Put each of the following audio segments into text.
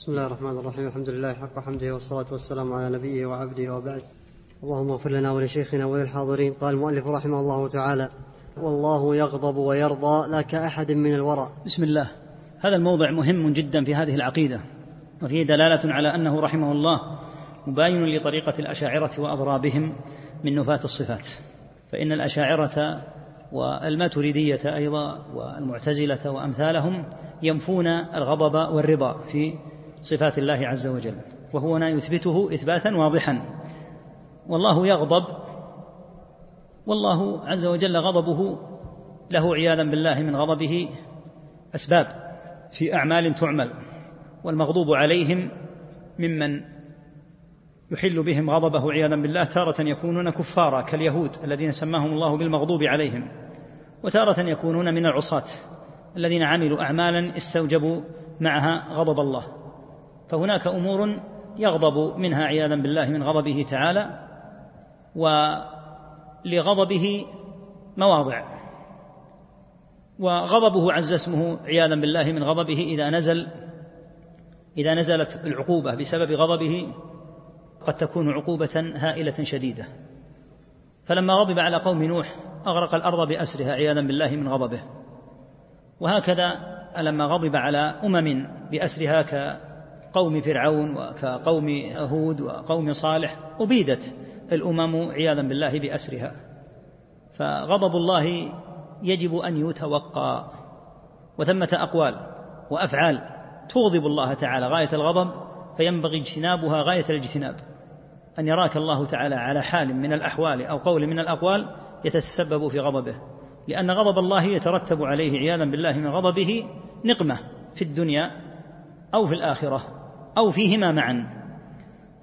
بسم الله الرحمن الرحيم. الحمد لله حق حمده والصلاة والسلام على نبيه وعبده وبعد. اللهم اغفر لنا ولشيخنا وللحاضرين. قال المؤلف رحمه الله تعالى والله يغضب ويرضى لا كأحد من الورى. بسم الله. هذا الموضع مهم جدا في هذه العقيدة وفيه دلالة على أنه رحمه الله مباين لطريقة الأشاعرة وأضرابهم من نفاة الصفات. فإن الأشاعرة والماتريدية أيضا والمعتزلة وأمثالهم ينفون الغضب والرضا في صفات الله عز وجل وهو هنا يثبته إثباتا واضحا. والله يغضب والله عز وجل غضبه له عياذا بالله من غضبه أسباب في أعمال تعمل والمغضوب عليهم ممن يحل بهم غضبه عياذا بالله تارة يكونون كفارا كاليهود الذين سماهم الله بالمغضوب عليهم وتارة يكونون من العصاة الذين عملوا أعمالا استوجبوا معها غضب الله. فهناك أمور يغضب منها عياذا بالله من غضبه تعالى ولغضبه مواضع. وغضبه عز اسمه عياذا بالله من غضبه إذا نزل إذا نزلت العقوبة بسبب غضبه قد تكون عقوبة هائلة شديدة. فلما غضب على قوم نوح أغرق الأرض بأسرها عياذا بالله من غضبه. وهكذا لما غضب على أمم بأسرها كقوم فرعون وكقوم هود وقوم صالح أبيدت الأمم عياذا بالله بأسرها. فغضب الله يجب أن يتوقى وثمة أقوال وأفعال تغضب الله تعالى. غاية الغضب فينبغي اجتنابها غاية الاجتناب. أن يراك الله تعالى على حال من الأحوال أو قول من الأقوال يتسبب في غضبه. لأن غضب الله يترتب عليه عياذا بالله من غضبه نقمة في الدنيا أو في الآخرة. أو فيهما معا.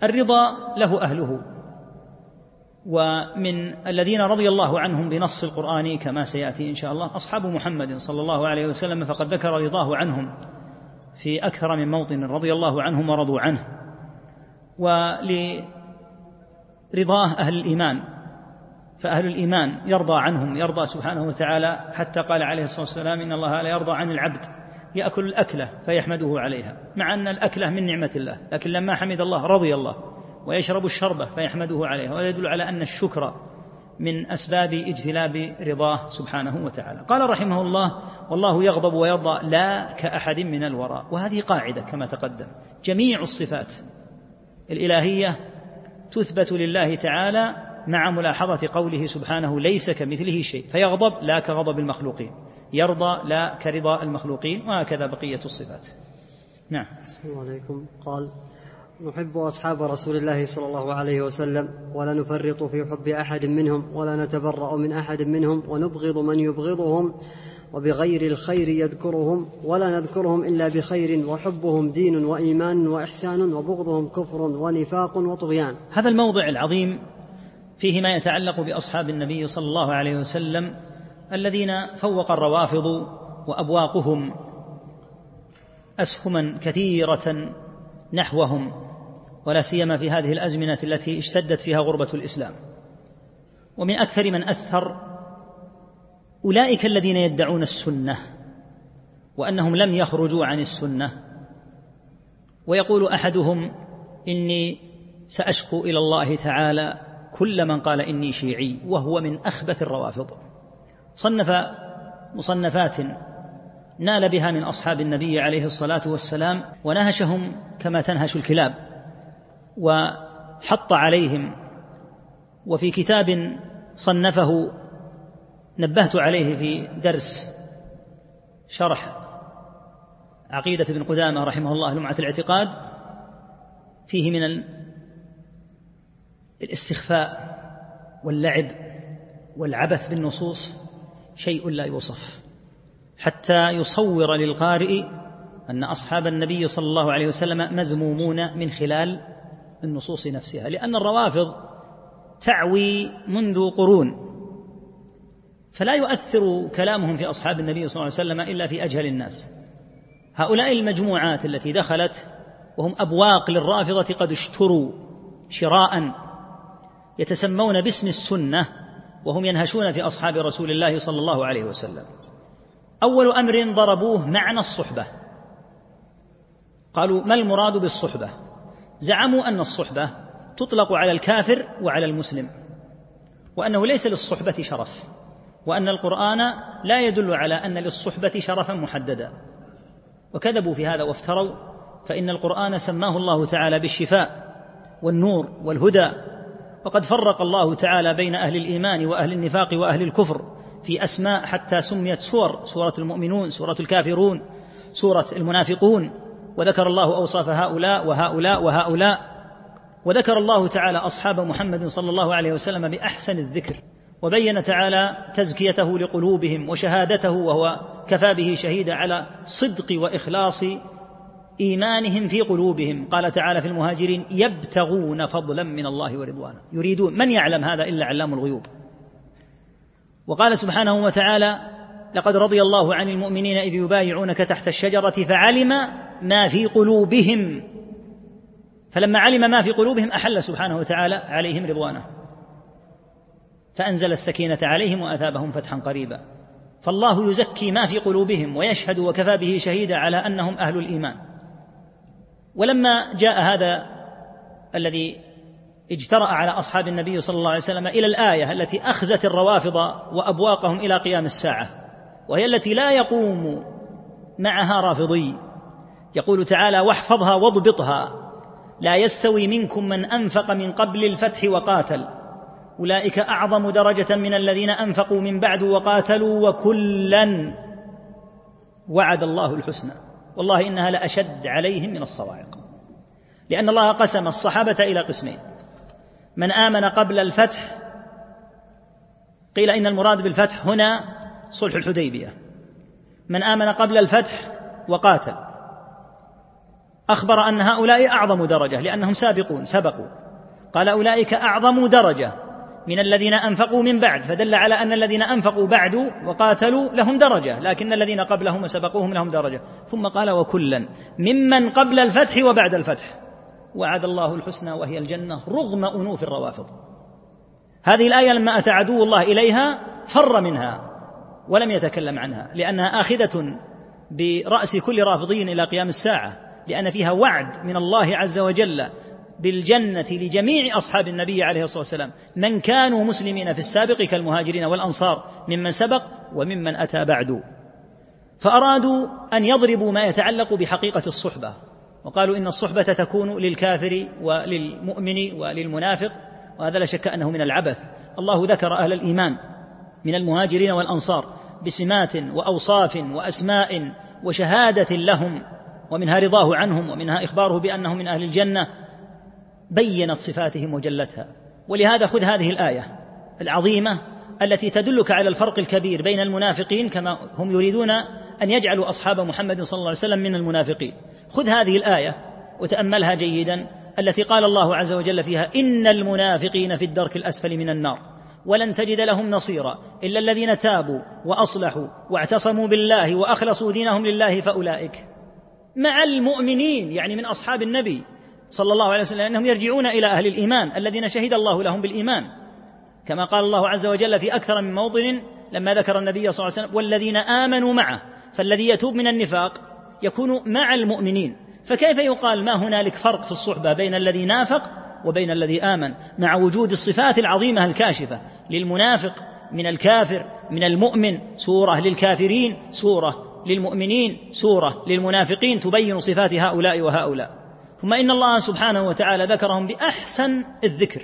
الرضا له أهله. ومن الذين رضي الله عنهم بنص القرآن كما سيأتي إن شاء الله أصحاب محمد صلى الله عليه وسلم فقد ذكر رضاه عنهم في أكثر من موطن رضي الله عنهم ورضوا عنه. ولرضاه أهل الإيمان فأهل الإيمان يرضى عنهم يرضى سبحانه وتعالى حتى قال عليه الصلاة والسلام إن الله لا يرضى عن العبد. يأكل الأكلة فيحمده عليها مع أن الأكلة من نعمة الله لكن لما حمد الله رضي الله ويشرب الشربة فيحمده عليها وهذا يدل على أن الشكر من أسباب اجتلاب رضاه سبحانه وتعالى. قال رحمه الله والله يغضب ويرضى لا كأحد من الوراء وهذه قاعدة كما تقدم. جميع الصفات الإلهية تثبت لله تعالى مع ملاحظة قوله سبحانه ليس كمثله شيء فيغضب لا كغضب المخلوقين. يرضى لا كرضا المخلوقين وهكذا بقية الصفات. نعم. السلام عليكم. قال نحب أصحاب رسول الله صلى الله عليه وسلم ولا نفرط في حب أحد منهم ولا نتبرأ من أحد منهم ونبغض من يبغضهم وبغير الخير يذكرهم ولا نذكرهم إلا بخير وحبهم دين وإيمان وإحسان وبغضهم كفر ونفاق وطغيان. هذا الموضع العظيم فيه ما يتعلق بأصحاب النبي صلى الله عليه وسلم الذين فوق الروافض وأبواقهم أسهما كثيرة نحوهم ولا سيما في هذه الأزمنة التي اشتدت فيها غربة الإسلام. ومن أكثر من أثر أولئك الذين يدعون السنة وأنهم لم يخرجوا عن السنة. ويقول أحدهم إني سأشكو إلى الله تعالى كل من قال إني شيعي وهو من أخبث الروافض. صنف مصنفات نال بها من أصحاب النبي عليه الصلاة والسلام ونهشهم كما تنهش الكلاب وحط عليهم وفي كتاب صنفه نبهت عليه في درس شرح عقيدة ابن قدامة رحمه الله لمعة الاعتقاد فيه من الاستخفاء واللعب والعبث بالنصوص شيء لا يوصف. حتى يصور للقارئ أن أصحاب النبي صلى الله عليه وسلم مذمومون من خلال النصوص نفسها لأن الروافض تعوي منذ قرون فلا يؤثر كلامهم في أصحاب النبي صلى الله عليه وسلم إلا في أجهل الناس. هؤلاء المجموعات التي دخلت وهم أبواق للرافضة قد اشتروا شراء يتسمون باسم السنة وهم ينهشون في أصحاب رسول الله صلى الله عليه وسلم. أول أمر ضربوه معنى الصحبة. قالوا ما المراد بالصحبة؟ زعموا أن الصحبة تطلق على الكافر وعلى المسلم وأنه ليس للصحبة شرف وأن القرآن لا يدل على أن للصحبة شرفا محددا. وكذبوا في هذا وافتروا فإن القرآن سماه الله تعالى بالشفاء والنور والهدى وقد فرق الله تعالى بين أهل الإيمان وأهل النفاق وأهل الكفر في أسماء حتى سميت سور سورة المؤمنون سورة الكافرون سورة المنافقون. وذكر الله أوصاف هؤلاء وهؤلاء وهؤلاء. وذكر الله تعالى أصحاب محمد صلى الله عليه وسلم بأحسن الذكر. وبين تعالى تزكيته لقلوبهم وشهادته وهو كفى به شهيدا على صدق وإخلاص إيمانهم في قلوبهم. قال تعالى في المهاجرين يبتغون فضلا من الله ورضوانه يريدون من يعلم هذا إلا علام الغيوب؟ وقال سبحانه وتعالى لقد رضي الله عن المؤمنين إذ يبايعونك تحت الشجرة فعلم ما في قلوبهم. فلما علم ما في قلوبهم أحل سبحانه وتعالى عليهم رضوانه. فأنزل السكينة عليهم وأثابهم فتحا قريبا. فالله يزكي ما في قلوبهم ويشهد وكفى به شهيدا على أنهم أهل الإيمان. ولما جاء هذا الذي اجترأ على أصحاب النبي صلى الله عليه وسلم إلى الآية التي أخزت الروافض وأبواقهم إلى قيام الساعة وهي التي لا يقوم معها رافضي. يقول تعالى واحفظها واضبطها لا يستوي منكم من أنفق من قبل الفتح وقاتل أولئك أعظم درجة من الذين أنفقوا من بعد وقاتلوا وكلا وعد الله الحسنى. والله إنها لأشد عليهم من الصواعق. لأن الله قسم الصحابة إلى قسمين. من آمن قبل الفتح قيل إن المراد بالفتح هنا صلح الحديبية. من آمن قبل الفتح وقاتل. أخبر أن هؤلاء أعظم درجة لأنهم سابقون سبقوا. قال أولئك أعظم درجة. من الذين أنفقوا من بعد فدل على أن الذين أنفقوا بعد وقاتلوا لهم درجة لكن الذين قبلهم وسبقوهم لهم درجة. ثم قال وكلا ممن قبل الفتح وبعد الفتح. وعد الله الحسنى وهي الجنة رغم أنوف الروافض. هذه الآية لما أتى عدو الله إليها فر منها ولم يتكلم عنها لأنها آخذة برأس كل رافضي إلى قيام الساعة لأن فيها وعد من الله عز وجل بالجنة لجميع أصحاب النبي عليه الصلاة والسلام. من كانوا مسلمين في السابق كالمهاجرين والأنصار ممن سبق وممن أتى بعد. فأرادوا أن يضربوا ما يتعلق بحقيقة الصحبة. وقالوا إن الصحبة تكون للكافر وللمؤمن وللمنافق وهذا لا شك أنه من العبث. الله ذكر أهل الإيمان من المهاجرين والأنصار بسمات وأوصاف وأسماء وشهادة لهم ومنها رضاه عنهم ومنها إخباره بأنهم من أهل الجنة. بينت صفاتهم وجلتها. ولهذا خذ هذه الآية العظيمة التي تدلك على الفرق الكبير بين المنافقين كما هم يريدون أن يجعلوا أصحاب محمد صلى الله عليه وسلم من المنافقين. خذ هذه الآية وتأملها جيدا التي قال الله عز وجل فيها إن المنافقين في الدرك الأسفل من النار. ولن تجد لهم نصيرا إلا الذين تابوا وأصلحوا واعتصموا بالله وأخلصوا دينهم لله فأولئك. مع المؤمنين يعني من أصحاب النبي صلى الله عليه وسلم أنهم يرجعون إلى أهل الإيمان الذين شهد الله لهم بالإيمان. كما قال الله عز وجل في أكثر من موطن لما ذكر النبي صلى الله عليه وسلم والذين آمنوا معه فالذي يتوب من النفاق يكون مع المؤمنين. فكيف يقال ما هنالك فرق في الصحبة بين الذي نافق وبين الذي آمن؟ مع وجود الصفات العظيمة الكاشفة للمنافق من الكافر من المؤمن سورة للكافرين سورة للمؤمنين سورة للمنافقين تبين صفات هؤلاء وهؤلاء. ثم إن الله سبحانه وتعالى ذكرهم بأحسن الذكر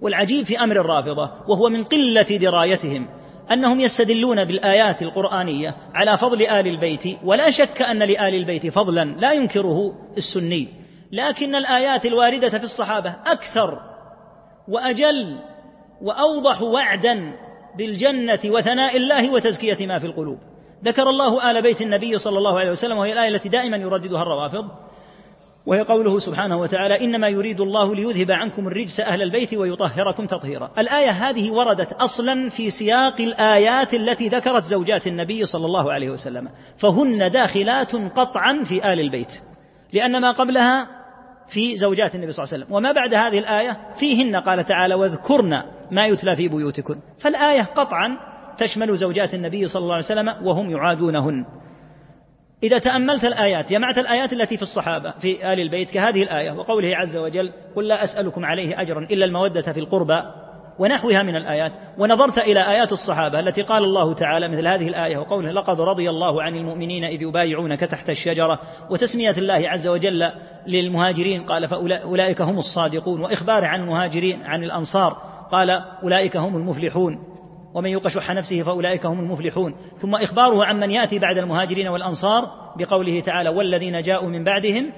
والعجيب في أمر الرافضة وهو من قلة درايتهم أنهم يستدلون بالآيات القرآنية على فضل آل البيت ولا شك أن لآل البيت فضلا لا ينكره السني لكن الآيات الواردة في الصحابة أكثر وأجل وأوضح وعدا بالجنة وثناء الله وتزكية ما في القلوب. ذكر الله آل بيت النبي صلى الله عليه وسلم وهي الآية التي دائما يرددها الروافض. وهي قوله سبحانه وتعالى إنما يريد الله ليذهب عنكم الرجس أهل البيت ويطهركم تطهيرا. الآية هذه وردت أصلا في سياق الآيات التي ذكرت زوجات النبي صلى الله عليه وسلم. فهن داخلات قطعا في آل البيت لأن ما قبلها في زوجات النبي صلى الله عليه وسلم. وما بعد هذه الآية فيهن قال تعالى واذكرن ما يتلى في بيوتكن. فالآية قطعا تشمل زوجات النبي صلى الله عليه وسلم وهم يعادونهن. إذا تأملت الآيات جمعت الآيات التي في الصحابة في آل البيت كهذه الآية وقوله عز وجل قل لا أسألكم عليه أجرا إلا المودة في القربى ونحوها من الآيات. ونظرت إلى آيات الصحابة التي قال الله تعالى مثل هذه الآية وقوله لقد رضي الله عن المؤمنين إذ يبايعونك تحت الشجرة وتسمية الله عز وجل للمهاجرين قال فأولئك هم الصادقون. وإخبار عن المهاجرين عن الأنصار قال أولئك هم المفلحون. ومن يوق شح نفسه فأولئك هم المفلحون. ثم إخباره عن من يأتي بعد المهاجرين والأنصار بقوله تعالى والذين جاءوا من بعدهم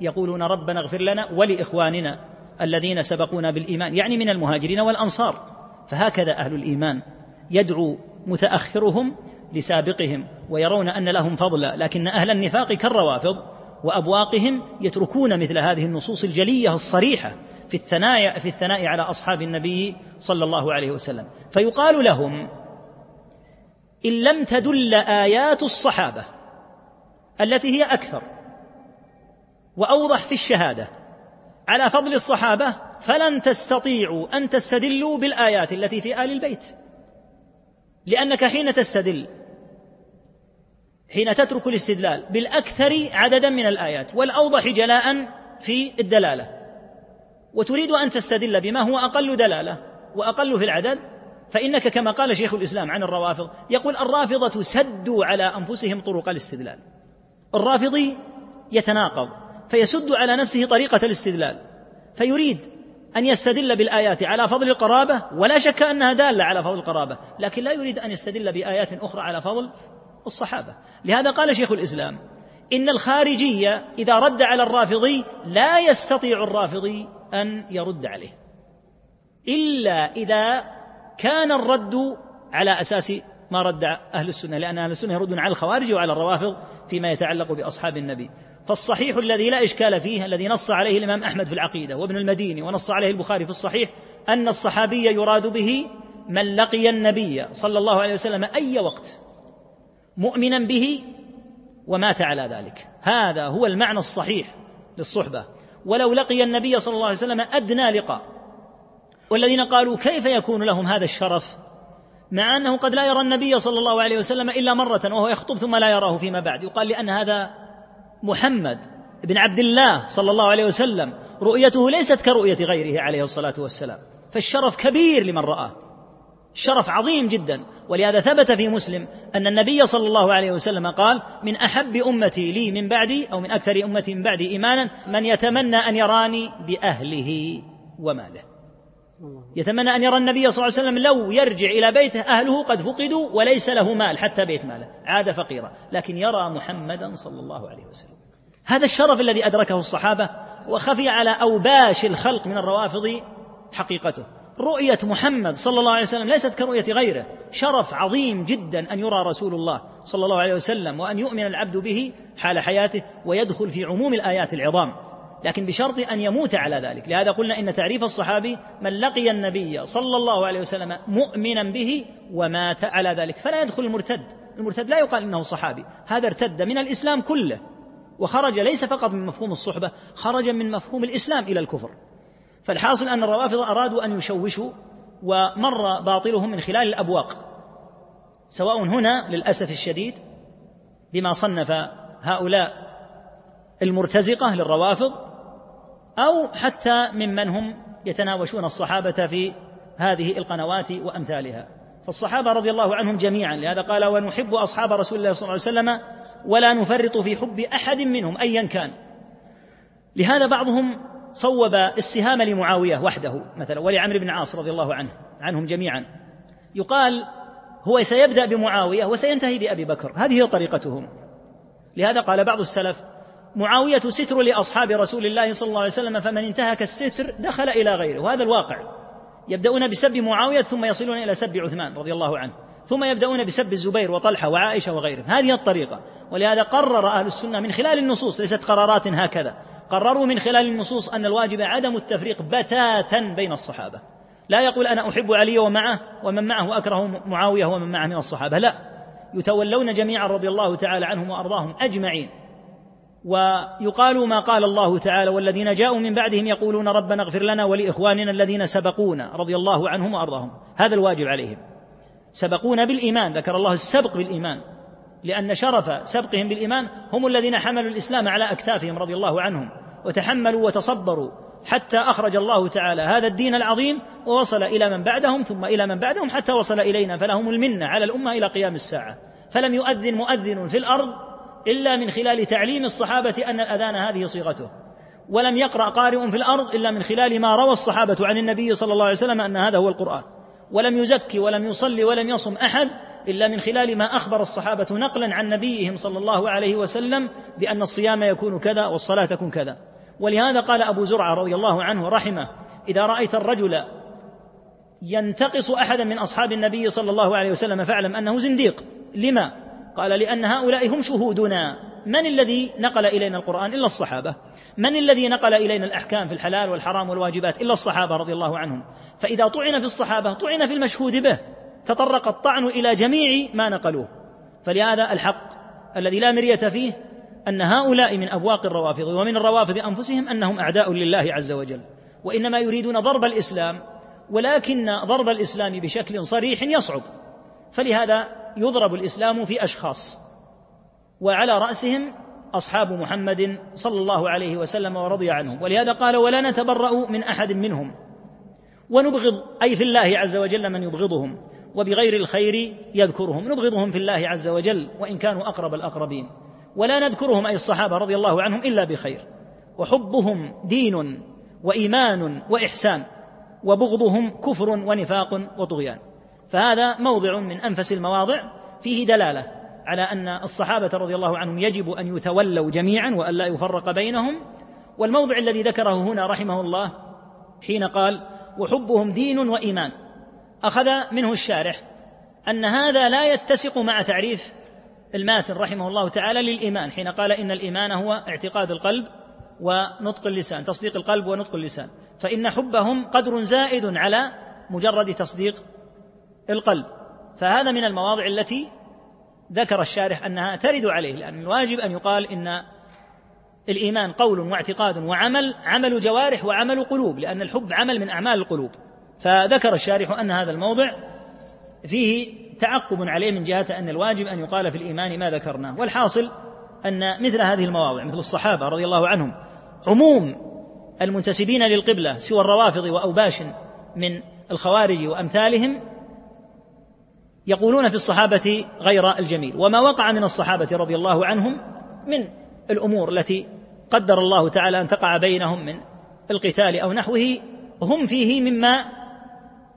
يقولون ربنا اغفر لنا ولإخواننا الذين سبقونا بالإيمان. يعني من المهاجرين والأنصار. فهكذا أهل الإيمان يدعو متأخرهم لسابقهم ويرون أن لهم فضلا لكن أهل النفاق كالروافض وأبواقهم يتركون مثل هذه النصوص الجلية الصريحة في الثناء في الثناء على أصحاب النبي صلى الله عليه وسلم. فيقال لهم إن لم تدل آيات الصحابة التي هي أكثر وأوضح في الشهادة على فضل الصحابة فلن تستطيعوا أن تستدلوا بالآيات التي في آل البيت. لأنك حين تستدل حين تترك الاستدلال بالأكثر عددا من الآيات والأوضح جلاء في الدلالة. وتريد أن تستدل بما هو أقل دلالة وأقل في العدد فإنك كما قال شيخ الإسلام عن الروافض يقول الرافضة سدوا على أنفسهم طرق الاستدلال. الرافضي يتناقض فيسد على نفسه طريقة الاستدلال فيريد أن يستدل بالآيات على فضل القرابة ولا شك أنها دالة على فضل القرابة لكن لا يريد أن يستدل بآيات أخرى على فضل الصحابة. لهذا قال شيخ الإسلام إن الخارجية إذا رد على الرافضي لا يستطيع الرافضي أن يرد عليه. إلا إذا كان الرد على أساس ما رد أهل السنة لأن أهل السنة يردون على الخوارج وعلى الروافض فيما يتعلق بأصحاب النبي. فالصحيح الذي لا إشكال فيه الذي نص عليه الإمام أحمد في العقيدة وابن المديني ونص عليه البخاري في الصحيح أن الصحابي يراد به من لقي النبي صلى الله عليه وسلم أي وقت مؤمنا به ومات على ذلك. هذا هو المعنى الصحيح للصحبة. ولو لقي النبي صلى الله عليه وسلم أدنى لقاء والذين قالوا كيف يكون لهم هذا الشرف؟ مع أنه قد لا يرى النبي صلى الله عليه وسلم إلا مرة وهو يخطب ثم لا يراه فيما بعد. يقال لأن هذا محمد بن عبد الله صلى الله عليه وسلم رؤيته ليست كرؤية غيره عليه الصلاة والسلام. فالشرف كبير لمن رآه. شرف عظيم جدا. ولهذا ثبت في مسلم أن النبي صلى الله عليه وسلم قال من أحب أمتي لي من بعدي أو من أكثر أمتي من بعدي إيمانا من يتمنى أن يراني بأهله وماله. يتمنى أن يرى النبي صلى الله عليه وسلم لو يرجع إلى بيته أهله قد فقدوا وليس له مال حتى بيت ماله. عاد فقيرا. لكن يرى محمدا صلى الله عليه وسلم. هذا الشرف الذي أدركه الصحابة وخفي على أوباش الخلق من الروافض حقيقته. رؤية محمد صلى الله عليه وسلم ليست كرؤية غيره. شرف عظيم جدا أن يرى رسول الله صلى الله عليه وسلم وأن يؤمن العبد به حال حياته ويدخل في عموم الآيات العظام. لكن بشرط أن يموت على ذلك. لهذا قلنا إن تعريف الصحابي من لقي النبي صلى الله عليه وسلم مؤمنا به ومات على ذلك. فلا يدخل المرتد. المرتد لا يقال إنه صحابي. هذا ارتد من الإسلام كله. وخرج ليس فقط من مفهوم الصحبة خرج من مفهوم الإسلام إلى الكفر. فالحاصل أن الروافض أرادوا أن يشوشوا ومر باطلهم من خلال الأبواق سواء هنا للأسف الشديد بما صنف هؤلاء المرتزقة للروافض أو حتى ممن هم يتناوشون الصحابة في هذه القنوات وأمثالها. فالصحابة رضي الله عنهم جميعا لهذا قال ونحب أصحاب رسول الله صلى الله عليه وسلم ولا نفرط في حب أحد منهم أيا كان. لهذا بعضهم صوب السهام لمعاوية وحده مثلا ولعمرو بن عاص رضي الله عنه عنهم جميعا. يقال هو سيبدأ بمعاوية وسينتهي بأبي بكر هذه طريقتهم. لهذا قال بعض السلف معاوية ستر لأصحاب رسول الله صلى الله عليه وسلم فمن انتهك الستر دخل إلى غيره وهذا الواقع. يبدأون بسب معاوية ثم يصلون إلى سب عثمان رضي الله عنه ثم يبدأون بسب الزبير وطلحة وعائشة وغيرهم. هذه الطريقة. ولهذا قرر أهل السنة من خلال النصوص ليست قرارات هكذا. قرروا من خلال النصوص أن الواجب عدم التفريق بتاتا بين الصحابة. لا يقول أنا أحب علي ومعه ومن معه أكره معاوية ومن معه من الصحابة. لا. يتولون جميعا رضي الله تعالى عنهم وأرضاهم أجمعين. ويقال ما قال الله تعالى والذين جاءوا من بعدهم يقولون ربنا اغفر لنا ولإخواننا الذين سبقونا رضي الله عنهم وأرضاهم. هذا الواجب عليهم. سبقونا بالإيمان. ذكر الله السبق بالإيمان. لأن شرف سبقهم بالإيمان هم الذين حملوا الإسلام على أكتافهم رضي الله عنهم وتحملوا وتصبروا حتى أخرج الله تعالى هذا الدين العظيم ووصل إلى من بعدهم ثم إلى من بعدهم حتى وصل إلينا فلهم المنة على الأمة إلى قيام الساعة. فلم يؤذن مؤذن في الأرض إلا من خلال تعليم الصحابة أن الأذان هذه صيغته. ولم يقرأ قارئ في الأرض إلا من خلال ما روى الصحابة عن النبي صلى الله عليه وسلم أن هذا هو القرآن. ولم يزكي ولم يصلي ولم يصم أحد إلا من خلال ما أخبر الصحابة نقلا عن نبيهم صلى الله عليه وسلم بأن الصيام يكون كذا والصلاة تكون كذا. ولهذا قال أبو زرعة رضي الله عنه رحمه إذا رأيت الرجل ينتقص أحدا من أصحاب النبي صلى الله عليه وسلم فاعلم أنه زنديق. لما؟ قال لأن هؤلاء هم شهودنا. من الذي نقل إلينا القرآن؟ إلا الصحابة. من الذي نقل إلينا الأحكام في الحلال والحرام والواجبات؟ إلا الصحابة رضي الله عنهم. فإذا طعن في الصحابة طعن في المشهود به. تطرق الطعن إلى جميع ما نقلوه. فلهذا الحق الذي لا مرية فيه أن هؤلاء من أبواق الروافض ومن الروافض أنفسهم أنهم أعداء لله عز وجل. وإنما يريدون ضرب الإسلام ولكن ضرب الإسلام بشكل صريح يصعب. فلهذا يضرب الإسلام في أشخاص وعلى رأسهم أصحاب محمد صلى الله عليه وسلم ورضي عنهم. ولهذا قال ولا نتبرأ من أحد منهم. ونبغض أي في الله عز وجل من يبغضهم. وبغير الخير يذكرهم نبغضهم في الله عز وجل وإن كانوا أقرب الأقربين. ولا نذكرهم أي الصحابة رضي الله عنهم إلا بخير. وحبهم دين وإيمان وإحسان وبغضهم كفر ونفاق وطغيان. فهذا موضع من أنفس المواضع فيه دلالة على أن الصحابة رضي الله عنهم يجب أن يتولوا جميعا وأن لا يفرق بينهم. والموضع الذي ذكره هنا رحمه الله حين قال وحبهم دين وإيمان أخذ منه الشارح أن هذا لا يتسق مع تعريف الماتن رحمه الله تعالى للإيمان حين قال إن الإيمان هو اعتقاد القلب ونطق اللسان تصديق القلب ونطق اللسان فإن حبهم قدر زائد على مجرد تصديق القلب. فهذا من المواضع التي ذكر الشارح أنها ترد عليه لأن الواجب أن يقال إن الإيمان قول واعتقاد وعمل عمل جوارح وعمل قلوب لأن الحب عمل من أعمال القلوب. فذكر الشارح أن هذا الموضع فيه تعقب عليه من جهة أن الواجب أن يقال في الإيمان ما ذكرناه والحاصل أن مثل هذه المواضع مثل الصحابة رضي الله عنهم عموم المنتسبين للقبلة سوى الروافض وأوباش من الخوارج وأمثالهم يقولون في الصحابة غير الجميل وما وقع من الصحابة رضي الله عنهم من الأمور التي قدر الله تعالى أن تقع بينهم من القتال أو نحوه هم فيه مما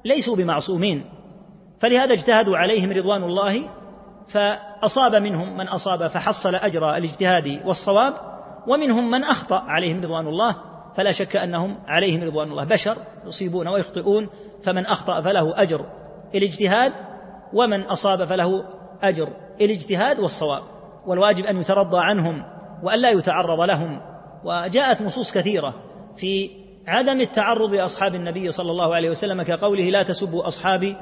ليسوا بمعصومين. فلهذا اجتهدوا عليهم رضوان الله فأصاب منهم من أصاب فحصل أجر الاجتهاد والصواب ومنهم من أخطأ عليهم رضوان الله فلا شك أنهم عليهم رضوان الله. بشر يصيبون ويخطئون فمن أخطأ فله أجر الاجتهاد ومن أصاب فله أجر الاجتهاد والصواب. والواجب أن يترضى عنهم وألا يتعرض لهم. وجاءت نصوص كثيرة في عدم التعرض لأصحاب النبي صلى الله عليه وسلم كقوله لا تسبوا أصحابي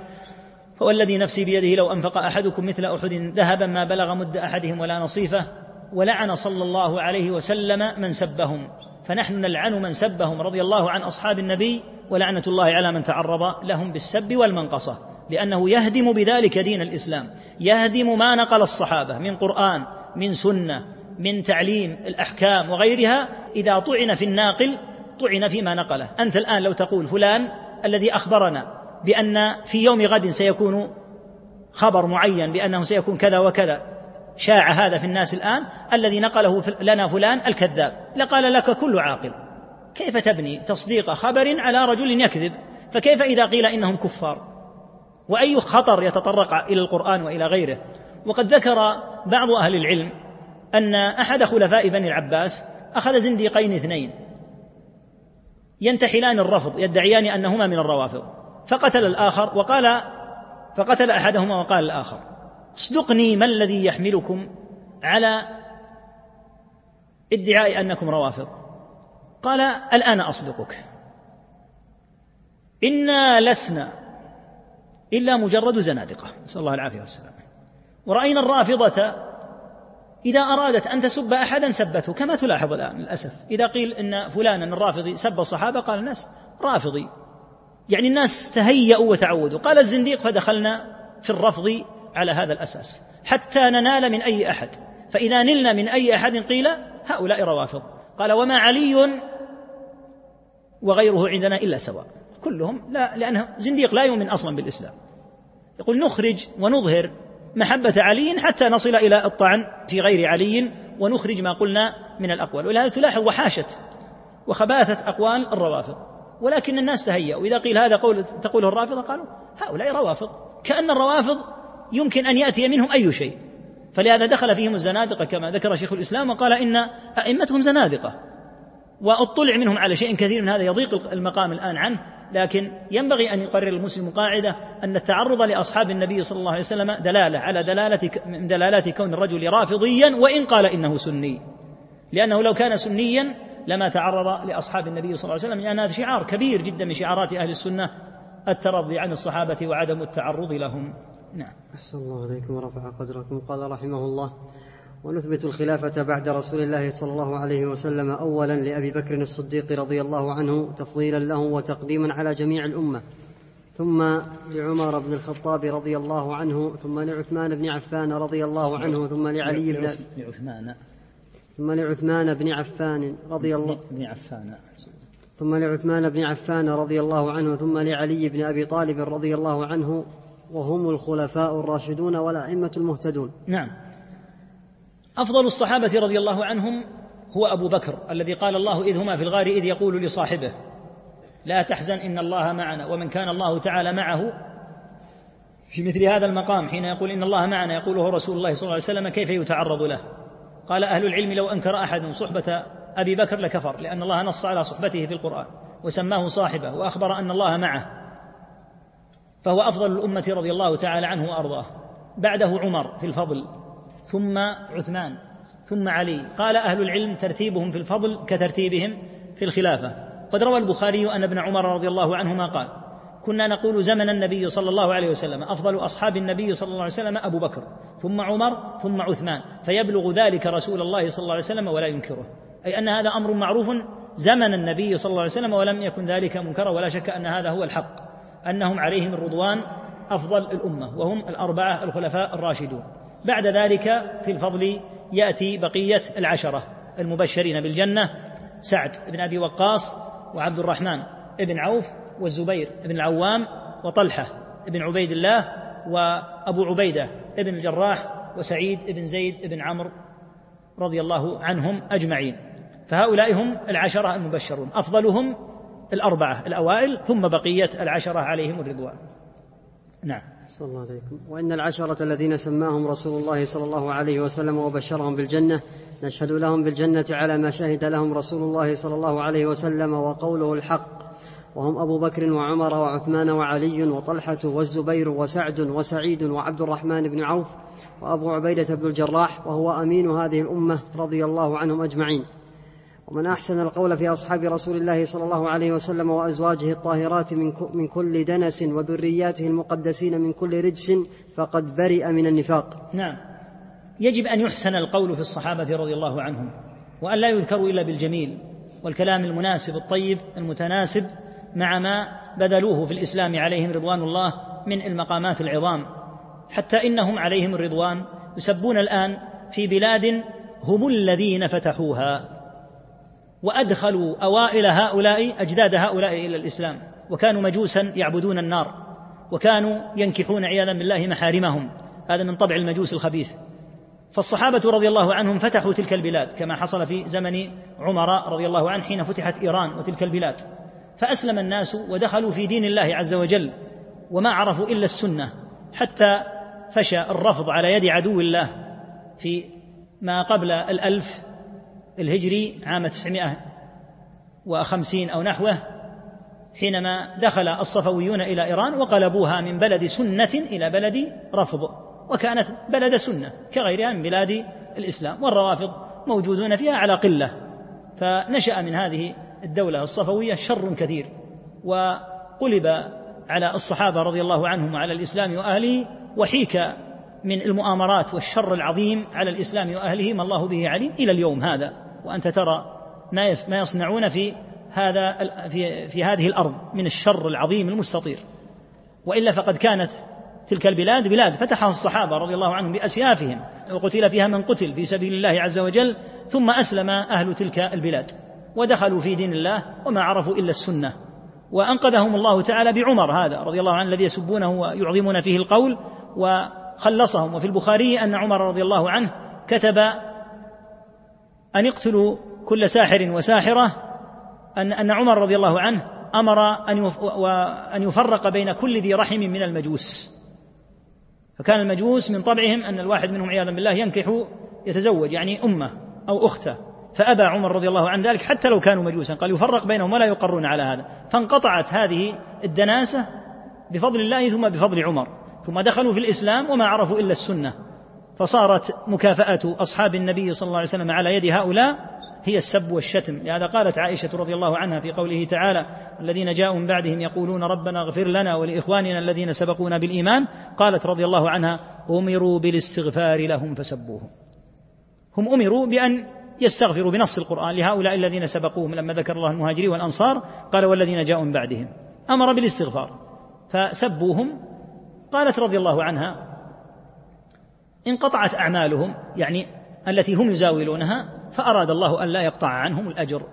فوالذي نفسي بيده لو أنفق أحدكم مثل أحد ذهبا ما بلغ مد أحدهم ولا نصيفه ولعن صلى الله عليه وسلم من سبهم. فنحن نلعن من سبهم رضي الله عن أصحاب النبي ولعنة الله على من تعرض لهم بالسب والمنقصة لأنه يهدم بذلك دين الإسلام يهدم ما نقل الصحابة من قرآن من سنة من تعليم الأحكام وغيرها إذا طعن في الناقل طعن فيما نقله. أنت الآن لو تقول فلان الذي أخبرنا بأن في يوم غد سيكون خبر معين بأنه سيكون كذا وكذا شاع هذا في الناس الآن الذي نقله لنا فلان الكذاب. لقال لك كل عاقل كيف تبني تصديق خبر على رجل يكذب؟ فكيف إذا قيل إنهم كفار؟ وأي خطر يتطرق إلى القرآن وإلى غيره؟ وقد ذكر بعض أهل العلم أن أحد خلفاء بني العباس أخذ زنديقين اثنين. ينتحلان الرفض يدعيان أنهما من الروافض. فقتل الآخر وقال فقتل أحدهما وقال الآخر اصدقني ما الذي يحملكم على ادعاء أنكم روافض؟ قال الآن أصدقك. إنا لسنا إلا مجرد زنادقة. نسأل الله العافية والسلام ورأينا الرافضة إذا أرادت أن تسب أحدا سبته كما تلاحظ الآن للأسف. إذا قيل إن فلانا الرافضي سب الصحابة قال الناس رافضي. يعني الناس تهيأوا وتعودوا. قال الزنديق فدخلنا في الرفض على هذا الأساس حتى ننال من أي أحد. فإذا نلنا من أي أحد قيل هؤلاء روافض. قال وما علي وغيره عندنا إلا سواء. كلهم لا لأنه زنديق لا يؤمن أصلا بالإسلام. يقول نخرج ونظهر محبة علي حتى نصل إلى الطعن في غير علي ونخرج ما قلنا من الأقوال. ولهذا تلاحظ وحاشت وخباثة أقوال الروافض. ولكن الناس تهيأوا. إذا قيل هذا قول تقوله الرافضة قالوا هؤلاء روافض. كأن الروافض يمكن أن يأتي منهم أي شيء. فلهذا دخل فيهم الزنادقة كما ذكر شيخ الإسلام وقال إن أئمتهم زنادقة. واطلع منهم على شيء كثير من هذا يضيق المقام الآن عنه. لكن ينبغي أن يقرر المسلم قاعدة أن التعرض لأصحاب النبي صلى الله عليه وسلم دلالة على دلالة من دلالات كون الرجل رافضيا وإن قال إنه سني. لأنه لو كان سنيا لما تعرض لأصحاب النبي صلى الله عليه وسلم لأن هذا شعار كبير جدا من شعارات أهل السنة الترضي عن الصحابة وعدم التعرض لهم. نعم. أحسن الله عليكم ورفع قدركم. قال رحمه الله ونثبت الخلافة بعد رسول الله صلى الله عليه وسلم أولا لأبي بكر الصديق رضي الله عنه تفضيلا له وتقديما على جميع الأمة. ثم لعمر بن الخطاب رضي الله عنه ثم لعثمان بن عفان رضي الله عنه ثم لعلي بن لعثمان. ثم لعثمان بن عفان رضي الله بن عفان. ثم لعثمان بن عفان رضي الله عنه ثم لعلي بن أبي طالب رضي الله عنه وهم الخلفاء الراشدون والأئمة المهتدون. نعم. أفضل الصحابة رضي الله عنهم هو أبو بكر الذي قال الله إذ هما في الغار إذ يقول لصاحبه لا تحزن إن الله معنا ومن كان الله تعالى معه. في مثل هذا المقام حين يقول إن الله معنا يقوله رسول الله صلى الله عليه وسلم كيف يتعرض له؟ قال أهل العلم لو أنكر أحد صحبة أبي بكر لكفر لأن الله نص على صحبته في القرآن وسماه صاحبه وأخبر أن الله معه. فهو أفضل الأمة رضي الله تعالى عنه وأرضاه. بعده عمر في الفضل. ثم عثمان ثم علي. قال أهل العلم ترتيبهم في الفضل كترتيبهم في الخلافة. قد روى البخاري أن ابن عمر رضي الله عنهما قال كنا نقول زمن النبي صلى الله عليه وسلم أفضل أصحاب النبي صلى الله عليه وسلم أبو بكر ثم عمر ثم عثمان فيبلغ ذلك رسول الله صلى الله عليه وسلم ولا ينكره. أي أن هذا أمر معروف زمن النبي صلى الله عليه وسلم ولم يكن ذلك منكرا ولا شك أن هذا هو الحق أنهم عليهم الرضوان أفضل الأمة وهم الأربعة الخلفاء الراشدون. بعد ذلك في الفضل يأتي بقية العشرة المبشرين بالجنة سعد بن أبي وقاص وعبد الرحمن بن عوف والزبير بن العوام وطلحة بن عبيد الله وأبو عبيدة بن الجراح وسعيد بن زيد بن عمرو رضي الله عنهم أجمعين. فهؤلاء هم العشرة المبشرون أفضلهم الأربعة الأوائل ثم بقية العشرة عليهم الرضوان. نعم. صلى الله عليكم وإن العشرة الذين سماهم رسول الله صلى الله عليه وسلم وبشرهم بالجنة نشهد لهم بالجنة على ما شهد لهم رسول الله صلى الله عليه وسلم وقوله الحق. وهم أبو بكر وعمر وعثمان وعلي وطلحة والزبير وسعد وسعيد وعبد الرحمن بن عوف وأبو عبيدة بن الجراح وهو أمين هذه الأمة رضي الله عنهم أجمعين. ومن أحسن القول في أصحاب رسول الله صلى الله عليه وسلم وأزواجه الطاهرات من كل دنس وذرياته المقدسين من كل رجس فقد برئ من النفاق. نعم. يجب أن يحسن القول في الصحابة رضي الله عنهم وأن لا يذكروا إلا بالجميل والكلام المناسب الطيب المتناسب مع ما بذلوه في الإسلام عليهم رضوان الله من المقامات العظام. حتى إنهم عليهم الرضوان يسبون الآن في بلاد هم الذين فتحوها. وأدخلوا أوائل هؤلاء أجداد هؤلاء إلى الإسلام. وكانوا مجوسا يعبدون النار. وكانوا ينكحون عياذا بالله محارمهم. هذا من طبع المجوس الخبيث. فالصحابة رضي الله عنهم فتحوا تلك البلاد كما حصل في زمن عمر رضي الله عنه حين فتحت إيران وتلك البلاد. فأسلم الناس ودخلوا في دين الله عز وجل وما عرفوا إلا السنة حتى فشى الرفض على يد عدو الله في ما قبل الألف الهجري عام 950 أو نحوه حينما دخل الصفويون إلى إيران وقلبوها من بلد سنة إلى بلد رفض وكانت بلد سنة كغيرها من بلاد الإسلام والروافض موجودون فيها على قلة. فنشأ من هذه الدولة الصفوية شر كثير وقلب على الصحابة رضي الله عنهم وعلى الإسلام وأهله وحيك من المؤامرات والشر العظيم على الإسلام وأهله ما الله به عليم إلى اليوم هذا. وأنت ترى ما ما يصنعون في هذا في في هذه الأرض من الشر العظيم المستطير. وإلا فقد كانت تلك البلاد بلاد. فتحها الصحابة رضي الله عنهم بأسيافهم. وقتل فيها من قتل في سبيل الله عز وجل. ثم أسلم أهل تلك البلاد. ودخلوا في دين الله وما عرفوا إلا السنة. وأنقذهم الله تعالى بعمر هذا رضي الله عنه الذي يسبونه ويعظمون فيه القول. وخلصهم. وفي البخاري أن عمر رضي الله عنه كتب أن يقتلوا كل ساحر وساحرة أن أن عمر رضي الله عنه أمر أن يفرق بين كل ذي رحم من المجوس. فكان المجوس من طبعهم أن الواحد منهم عياذا بالله ينكح يتزوج يعني أمة أو أختة. فأبى عمر رضي الله عنه ذلك حتى لو كانوا مجوسا. قال يفرق بينهم ولا يقرون على هذا. فانقطعت هذه الدناسة بفضل الله ثم بفضل عمر. ثم دخلوا في الإسلام وما عرفوا إلا السنة. فصارت مكافأة أصحاب النبي صلى الله عليه وسلم على يد هؤلاء هي السب والشتم. لهذا قالت عائشة رضي الله عنها في قوله تعالى الذين جاءوا من بعدهم يقولون ربنا اغفر لنا ولإخواننا الذين سبقونا بالإيمان. قالت رضي الله عنها أمروا بالاستغفار لهم فسبوهم. هم أمروا بأن يستغفروا بنص القرآن لهؤلاء الذين سبقوهم. لما ذكر الله المهاجرين والأنصار قال والذين جاءوا من بعدهم. أمر بالاستغفار. فسبوهم. قالت رضي الله عنها انقطعت أعمالهم يعني التي هم يزاولونها فأراد الله أن لا يقطع عنهم الأجر.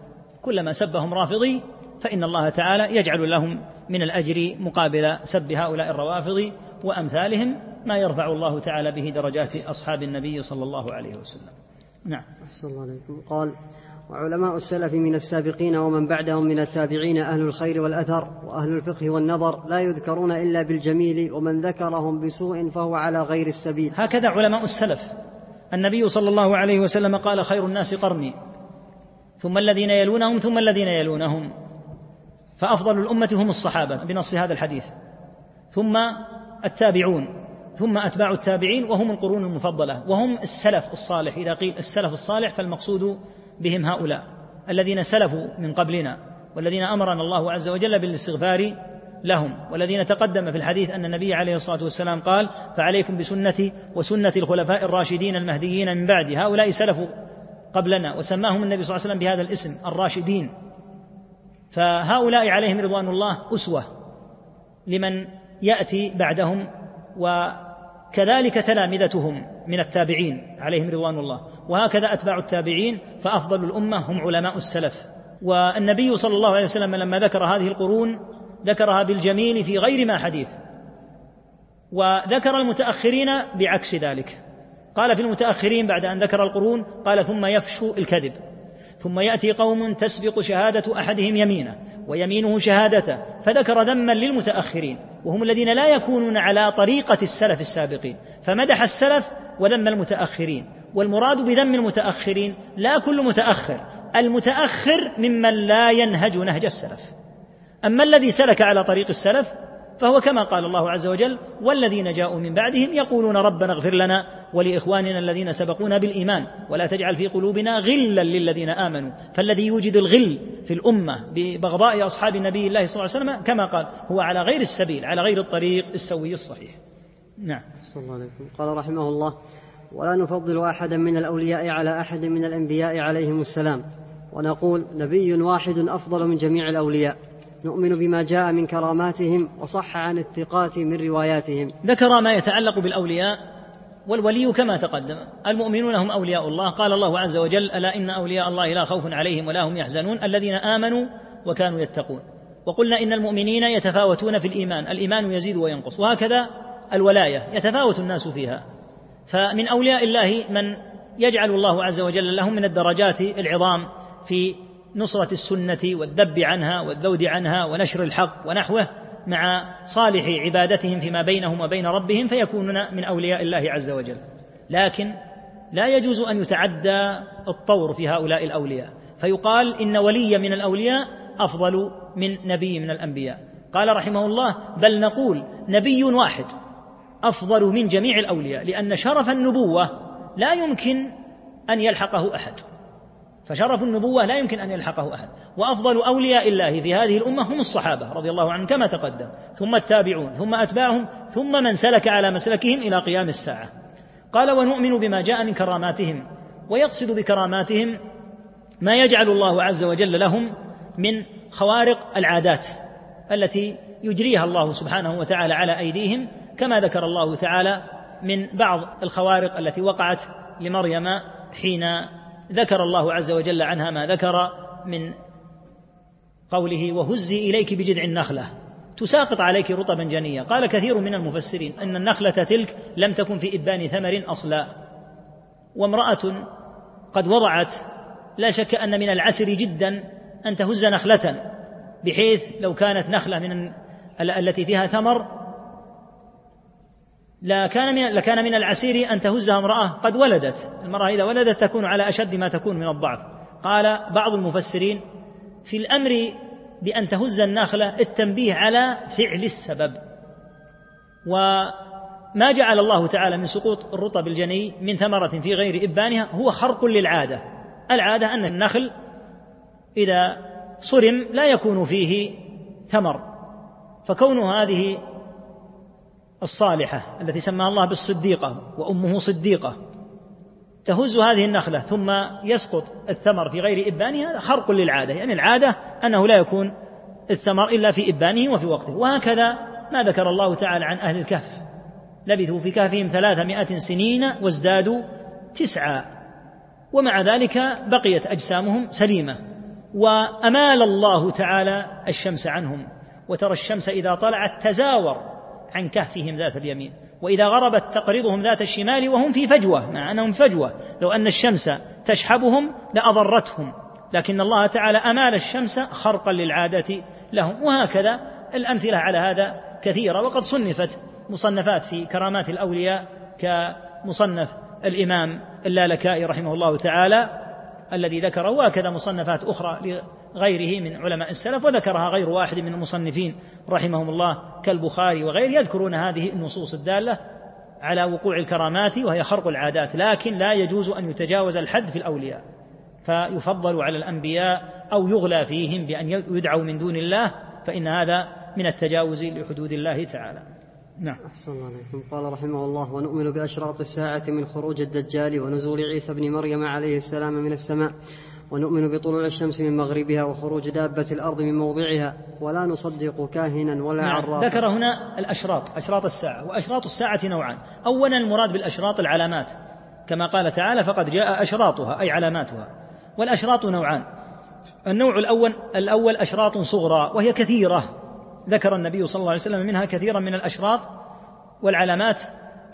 كلما سبهم رافضي فإن الله تعالى يجعل لهم من الأجر مقابل سب هؤلاء الروافض وأمثالهم ما يرفع الله تعالى به درجات أصحاب النبي صلى الله عليه وسلم. نعم. الله عليكم. قال وعلماء السلف من السابقين ومن بعدهم من التابعين أهل الخير والأثر وأهل الفقه والنظر لا يذكرون إلا بالجميل ومن ذكرهم بسوء فهو على غير السبيل. هكذا علماء السلف. النبي صلى الله عليه وسلم قال خير الناس قرني. ثم الذين يلونهم ثم الذين يلونهم. فأفضل الأمة هم الصحابة بنص هذا الحديث. ثم التابعون. ثم أتباع التابعين وهم القرون المفضلة. وهم السلف الصالح. إذا قيل السلف الصالح فالمقصود بهم هؤلاء الذين سلفوا من قبلنا والذين أمرنا الله عز وجل بالاستغفار لهم والذين تقدم في الحديث أن النبي عليه الصلاة والسلام قال فعليكم بسنتي وسنة الخلفاء الراشدين المهديين من بعدي. هؤلاء سلفوا قبلنا وسماهم النبي صلى الله عليه وسلم بهذا الاسم الراشدين. فهؤلاء عليهم رضوان الله أسوة لمن يأتي بعدهم وكذلك تلامذتهم من التابعين عليهم رضوان الله. وهكذا أتباع التابعين فأفضل الأمة هم علماء السلف. والنبي صلى الله عليه وسلم لما ذكر هذه القرون ذكرها بالجميل في غير ما حديث. وذكر المتأخرين بعكس ذلك. قال في المتأخرين بعد أن ذكر القرون قال ثم يفشو الكذب. ثم يأتي قوم تسبق شهادة أحدهم يمينه ويمينه شهادته فذكر ذما للمتأخرين. وهم الذين لا يكونون على طريقة السلف السابقين. فمدح السلف وذم المتأخرين. والمراد بذم المتأخرين لا كل متأخر المتأخر ممن لا ينهج نهج السلف. أما الذي سلك على طريق السلف فهو كما قال الله عز وجل والذين جاءوا من بعدهم يقولون ربنا اغفر لنا ولإخواننا الذين سبقونا بالإيمان ولا تجعل في قلوبنا غلا للذين آمنوا فالذي يوجد الغل في الأمة ببغضاء أصحاب النبي الله صلى الله عليه وسلم كما قال هو على غير السبيل على غير الطريق السوي الصحيح نعم. صلى الله عليكم. قال رحمه الله ولا نفضل أحدا من الأولياء على أحد من الأنبياء عليهم السلام. ونقول نبي واحد أفضل من جميع الأولياء. نؤمن بما جاء من كراماتهم وصح عن الثقات من رواياتهم. ذكر ما يتعلق بالأولياء والولي كما تقدم. المؤمنون هم أولياء الله. قال الله عز وجل ألا إن أولياء الله لا خوف عليهم ولا هم يحزنون. الذين آمنوا وكانوا يتقون. وقلنا إن المؤمنين يتفاوتون في الإيمان. الإيمان يزيد وينقص. وهكذا الولاية. يتفاوت الناس فيها. فمن أولياء الله من يجعل الله عز وجل لهم من الدرجات العظام في نصرة السنة والذب عنها والذود عنها ونشر الحق ونحوه مع صالح عبادتهم فيما بينهم وبين ربهم فيكونون من أولياء الله عز وجل. لكن لا يجوز أن يتعدى الطور في هؤلاء الأولياء. فيقال إن ولي من الأولياء أفضل من نبي من الأنبياء. قال رحمه الله بل نقول نبي واحد. أفضل من جميع الأولياء لأن شرف النبوة لا يمكن أن يلحقه أحد. فشرف النبوة لا يمكن أن يلحقه أحد. وأفضل أولياء الله في هذه الأمة هم الصحابة رضي الله عنهم كما تقدم ثم التابعون ثم أتباعهم ثم من سلك على مسلكهم إلى قيام الساعة. قال ونؤمن بما جاء من كراماتهم ويقصد بكراماتهم ما يجعل الله عز وجل لهم من خوارق العادات التي يجريها الله سبحانه وتعالى على أيديهم كما ذكر الله تعالى من بعض الخوارق التي وقعت لمريم حين ذكر الله عز وجل عنها ما ذكر من قوله وهزي إليك بجذع النخلة تساقط عليك رطبا جنيا قال كثير من المفسرين أن النخلة تلك لم تكن في إبان ثمر أصلا. وامرأة قد وضعت لا شك أن من العسر جدا أن تهز نخلة بحيث لو كانت نخلة من التي فيها ثمر لكان من لكان من العسير أن تهزها امرأة قد ولدت. المرأة إذا ولدت تكون على أشد ما تكون من الضعف. قال بعض المفسرين في الأمر بأن تهز النخلة التنبيه على فعل السبب. وما جعل الله تعالى من سقوط الرطب الجني من ثمرة في غير إبانها هو خرق للعادة. العادة أن النخل إذا صرم لا يكون فيه ثمر. فكون هذه الصالحة التي سماها الله بالصديقة وأمه صديقة. تهز هذه النخلة ثم يسقط الثمر في غير إبانها خرق للعادة. يعني العادة أنه لا يكون الثمر إلا في إبانه وفي وقته. وهكذا ما ذكر الله تعالى عن أهل الكهف. لبثوا في كهفهم ثلاثمائة سنين وازدادوا تسعا ومع ذلك بقيت أجسامهم سليمة. وأمال الله تعالى الشمس عنهم. وترى الشمس إذا طلعت تزاور. عن كهفهم ذات اليمين وإذا غربت تقرضهم ذات الشمال وهم في فجوة مع أنهم فجوة. لو أن الشمس تشحبهم لأضرتهم لكن الله تعالى أمال الشمس خرقا للعادة لهم. وهكذا الأمثلة على هذا كثيرة. وقد صنفت مصنفات في كرامات الأولياء كمصنف الإمام اللالكائي رحمه الله تعالى. الذي ذكره وهكذا مصنفات أخرى لغيره من علماء السلف وذكرها غير واحد من المصنفين رحمهم الله كالبخاري وغيره يذكرون هذه النصوص الدالة على وقوع الكرامات وهي خرق العادات لكن لا يجوز أن يتجاوز الحد في الأولياء فيفضل على الأنبياء أو يغلى فيهم بأن يدعوا من دون الله فإن هذا من التجاوز لحدود الله تعالى. نعم. أحسن الله عليكم. قال رحمه الله ونؤمن بأشراط الساعة من خروج الدجال ونزول عيسى بن مريم عليه السلام من السماء ونؤمن بطلوع الشمس من مغربها وخروج دابة الأرض من موضعها ولا نصدق كاهنا ولا نعم. عرافا ذكر هنا الأشراط أشراط الساعة وأشراط الساعة نوعان. أولا المراد بالأشراط العلامات. كما قال تعالى فقد جاء أشراطها أي علاماتها. والأشراط نوعان. النوع الأول الأول أشراط صغرى وهي كثيرة. ذكر النبي صلى الله عليه وسلم منها كثيرا من الأشراط والعلامات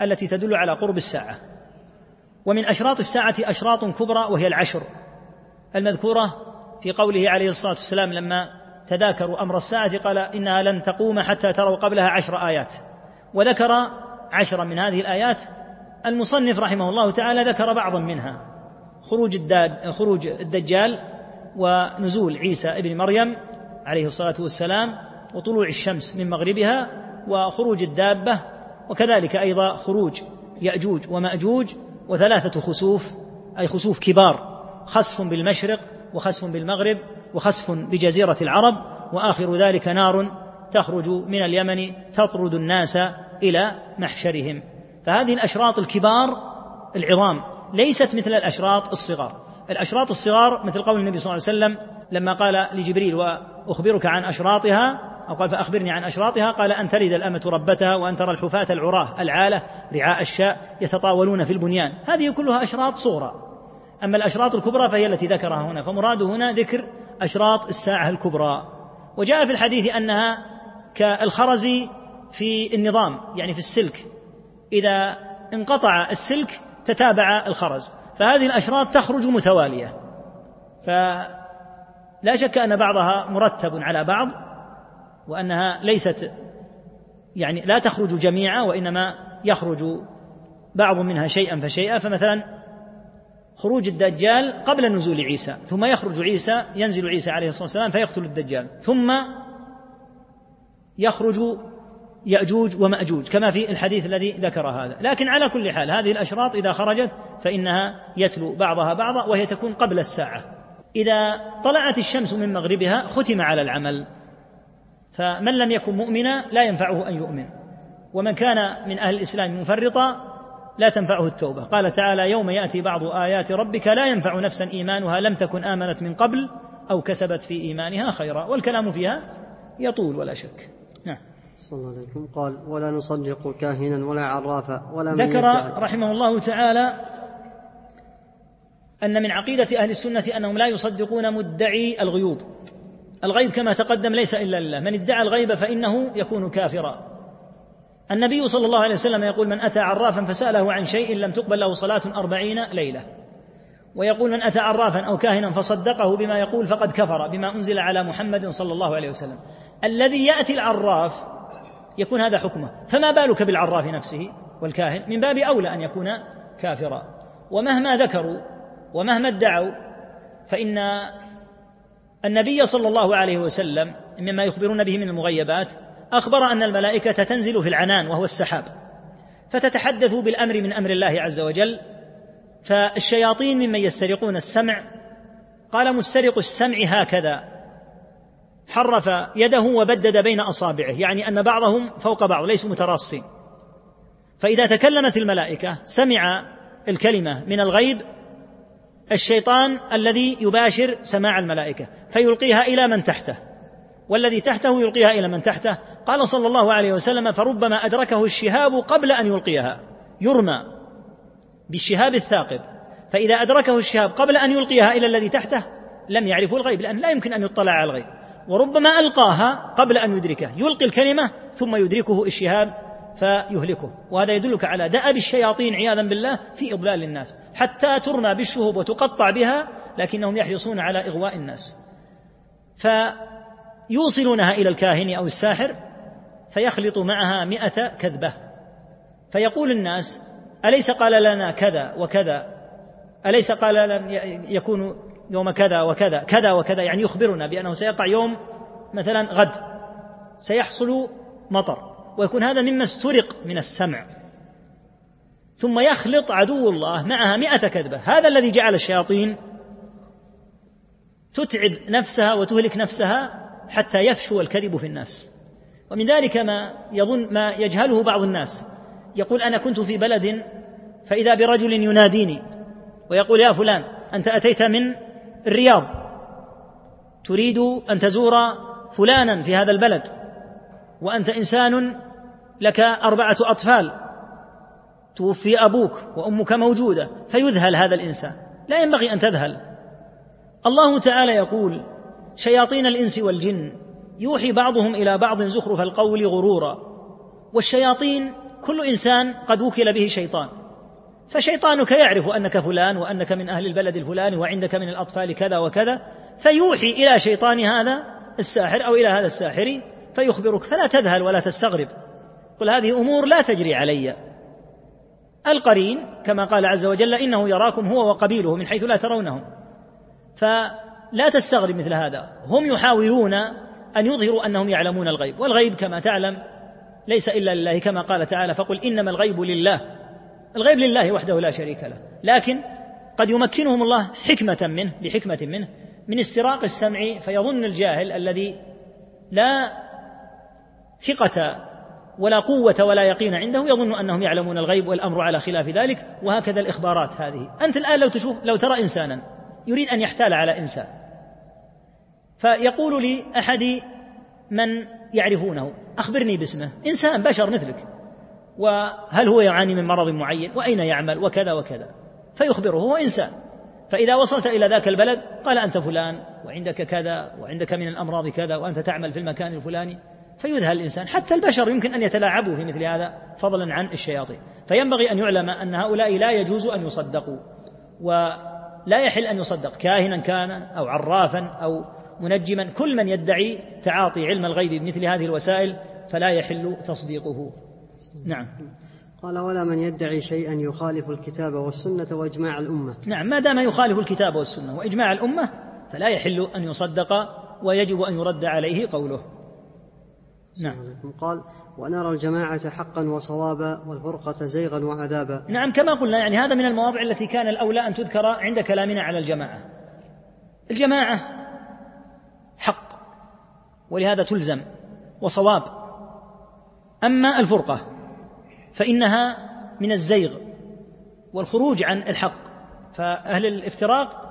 التي تدل على قرب الساعة. ومن أشراط الساعة أشراط كبرى وهي العشر المذكورة في قوله عليه الصلاة والسلام لما تذاكروا أمر الساعة قال إنها لن تقوم حتى تروا قبلها عشر آيات. وذكر عشرا من هذه الآيات المصنف رحمه الله تعالى ذكر بعضا منها خروج الداد خروج الدجال ونزول عيسى ابن مريم عليه الصلاة والسلام وطلوع الشمس من مغربها وخروج الدابة وكذلك أيضا خروج يأجوج ومأجوج وثلاثة خسوف أي خسوف كبار خسف بالمشرق وخسف بالمغرب وخسف بجزيرة العرب وآخر ذلك نار تخرج من اليمن تطرد الناس إلى محشرهم. فهذه الأشراط الكبار العظام ليست مثل الأشراط الصغار. الأشراط الصغار مثل قول النبي صلى الله عليه وسلم لما قال لجبريل وأخبرك عن أشراطها أو قال فأخبرني عن أشراطها قال أن تلد الأمة ربتها وأن ترى الحفاة العراة العالة رعاء الشاء يتطاولون في البنيان. هذه كلها أشراط صغرى أما الأشراط الكبرى فهي التي ذكرها هنا. فمراده هنا ذكر أشراط الساعة الكبرى. وجاء في الحديث أنها كالخرز في النظام يعني في السلك. إذا انقطع السلك تتابع الخرز. فهذه الأشراط تخرج متوالية. فلا شك أن بعضها مرتب على بعض. وأنها ليست يعني لا تخرج جميعا وإنما يخرج بعض منها شيئا فشيئا فمثلا خروج الدجال قبل نزول عيسى ثم يخرج عيسى ينزل عيسى عليه الصلاة والسلام فيقتل الدجال ثم يخرج يأجوج ومأجوج كما في الحديث الذي ذكر هذا. لكن على كل حال هذه الأشراط إذا خرجت فإنها يتلو بعضها بعضا وهي تكون قبل الساعة. إذا طلعت الشمس من مغربها ختم على العمل. فمن لم يكن مؤمنا لا ينفعه أن يؤمن. ومن كان من أهل الإسلام مفرطا لا تنفعه التوبة. قال تعالى يوم يأتي بعض آيات ربك لا ينفع نفسا إيمانها لم تكن آمنت من قبل أو كسبت في إيمانها خيرا. والكلام فيها يطول ولا شك. نعم. صلى الله عليكم قال ولا نصدق كاهنا ولا عرافا ولا من ذكر رحمه الله تعالى أن من عقيدة أهل السنة أنهم لا يصدقون مدعي الغيوب. الغيب كما تقدم ليس إلا لله. من ادعى الغيب فإنه يكون كافرا. النبي صلى الله عليه وسلم يقول من أتى عرافا فسأله عن شيء لم تقبل له صلاة أربعين ليلة. ويقول من أتى عرافا أو كاهنا فصدقه بما يقول فقد كفر بما أنزل على محمد صلى الله عليه وسلم. الذي يأتي العراف يكون هذا حكمه. فما بالك بالعراف نفسه والكاهن؟ من باب أولى أن يكون كافرا. ومهما ذكروا ومهما ادعوا فإن النبي صلى الله عليه وسلم مما يخبرون به من المغيبات أخبر أن الملائكة تنزل في العنان وهو السحاب فتتحدث بالأمر من أمر الله عز وجل فالشياطين ممن يسترقون السمع قال مسترق السمع هكذا حرف يده وبدد بين أصابعه يعني أن بعضهم فوق بعض ليسوا متراصين. فإذا تكلمت الملائكة سمع الكلمة من الغيب الشيطان الذي يباشر سماع الملائكة فيلقيها إلى من تحته. والذي تحته يلقيها إلى من تحته. قال صلى الله عليه وسلم فربما أدركه الشهاب قبل أن يلقيها. يرمى بالشهاب الثاقب. فإذا أدركه الشهاب قبل أن يلقيها إلى الذي تحته لم يعرفوا الغيب لأن لا يمكن أن يطلع على الغيب. وربما ألقاها قبل أن يدركه. يلقي الكلمة ثم يدركه الشهاب. فيهلكه. وهذا يدلك على دأب الشياطين عياذا بالله في إضلال الناس. حتى ترمى بالشهوب وتقطع بها لكنهم يحرصون على إغواء الناس. فيوصلونها إلى الكاهن أو الساحر فيخلط معها مئة كذبة. فيقول الناس أليس قال لنا كذا وكذا؟ أليس قال لن يكون يوم كذا وكذا؟ كذا وكذا يعني يخبرنا بأنه سيقع يوم مثلا غد. سيحصل مطر. ويكون هذا مما استرق من السمع. ثم يخلط عدو الله معها مئة كذبة. هذا الذي جعل الشياطين تتعب نفسها وتهلك نفسها حتى يفشو الكذب في الناس. ومن ذلك ما يظن ما يجهله بعض الناس. يقول أنا كنت في بلد فإذا برجل يناديني ويقول يا فلان أنت أتيت من الرياض تريد أن تزور فلانا في هذا البلد. وأنت إنسان لك أربعة أطفال. توفي أبوك وأمك موجودة فيذهل هذا الإنسان. لا ينبغي أن تذهل. الله تعالى يقول شياطين الإنس والجن. يوحي بعضهم إلى بعض زخرف القول غرورا. والشياطين كل إنسان قد وكل به شيطان. فشيطانك يعرف أنك فلان وأنك من أهل البلد الفلاني وعندك من الأطفال كذا وكذا. فيوحي إلى شيطان هذا الساحر أو إلى هذا الساحر فيخبرك فلا تذهل ولا تستغرب. قل هذه أمور لا تجري علي. القرين كما قال عز وجل إنه يراكم هو وقبيله من حيث لا ترونهم. فلا تستغرب مثل هذا. هم يحاولون أن يظهروا أنهم يعلمون الغيب. والغيب كما تعلم ليس إلا لله كما قال تعالى فقل إنما الغيب لله. الغيب لله وحده لا شريك له. لكن قد يمكنهم الله حكمة منه بحكمة منه من استراق السمع فيظن الجاهل الذي لا ثقة ولا قوة ولا يقين عنده يظن أنهم يعلمون الغيب والأمر على خلاف ذلك وهكذا الإخبارات هذه. أنت الآن لو تشوف لو ترى إنسانا يريد أن يحتال على إنسان فيقول لأحد من يعرفونه أخبرني باسمه إنسان بشر مثلك وهل هو يعاني من مرض معين وأين يعمل وكذا وكذا فيخبره هو إنسان. فإذا وصلت إلى ذاك البلد قال أنت فلان وعندك كذا وعندك من الأمراض كذا وأنت تعمل في المكان الفلاني فيذهل الإنسان. حتى البشر يمكن أن يتلاعبوا في مثل هذا فضلا عن الشياطين. فينبغي أن يعلم أن هؤلاء لا يجوز أن يصدقوا ولا يحل أن يصدق كاهنا كان أو عرافا أو منجما. كل من يدعي تعاطي علم الغيب بمثل هذه الوسائل فلا يحل تصديقه. نعم. قال ولا من يدعي شيئا يخالف الكتاب والسنة وإجماع الأمة. نعم ما دام يخالف الكتاب والسنة وإجماع الأمة فلا يحل أن يصدق ويجب أن يرد عليه قوله. نعم. قال ونرى الجماعة حقا وصوابا والفرقة زيغا وعذابا. نعم كما قلنا يعني هذا من المواضع التي كان الأولى أن تذكر عند كلامنا على الجماعة. الجماعة حق ولهذا تلزم وصواب. أما الفرقة فإنها من الزيغ والخروج عن الحق. فأهل الافتراق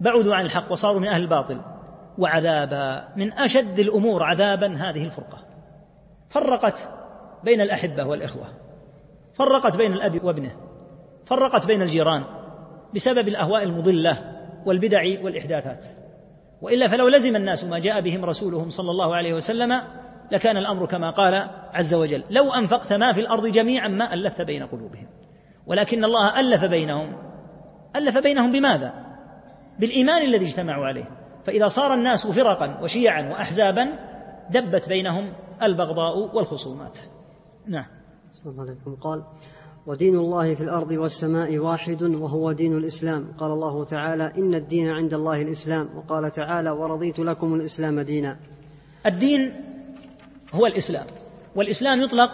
بعدوا عن الحق وصاروا من أهل الباطل. وعذابا. من أشد الأمور عذابا هذه الفرقة. فرقت بين الأحبة والإخوة. فرقت بين الأب وابنه. فرقت بين الجيران بسبب الأهواء المضلة والبدع والإحداثات. وإلا فلو لزم الناس ما جاء بهم رسولهم صلى الله عليه وسلم لكان الأمر كما قال عز وجل لو أنفقت ما في الأرض جميعا ما ألفت بين قلوبهم. ولكن الله ألف بينهم. ألف بينهم بماذا؟ بالإيمان الذي اجتمعوا عليه. فإذا صار الناس فرقا وشيعا وأحزابا دبت بينهم البغضاء والخصومات. نعم. صلى الله عليه قال ودين الله في الأرض والسماء واحد وهو دين الإسلام. قال الله تعالى إن الدين عند الله الإسلام. وقال تعالى ورضيت لكم الإسلام دينا. الدين هو الإسلام والإسلام يطلق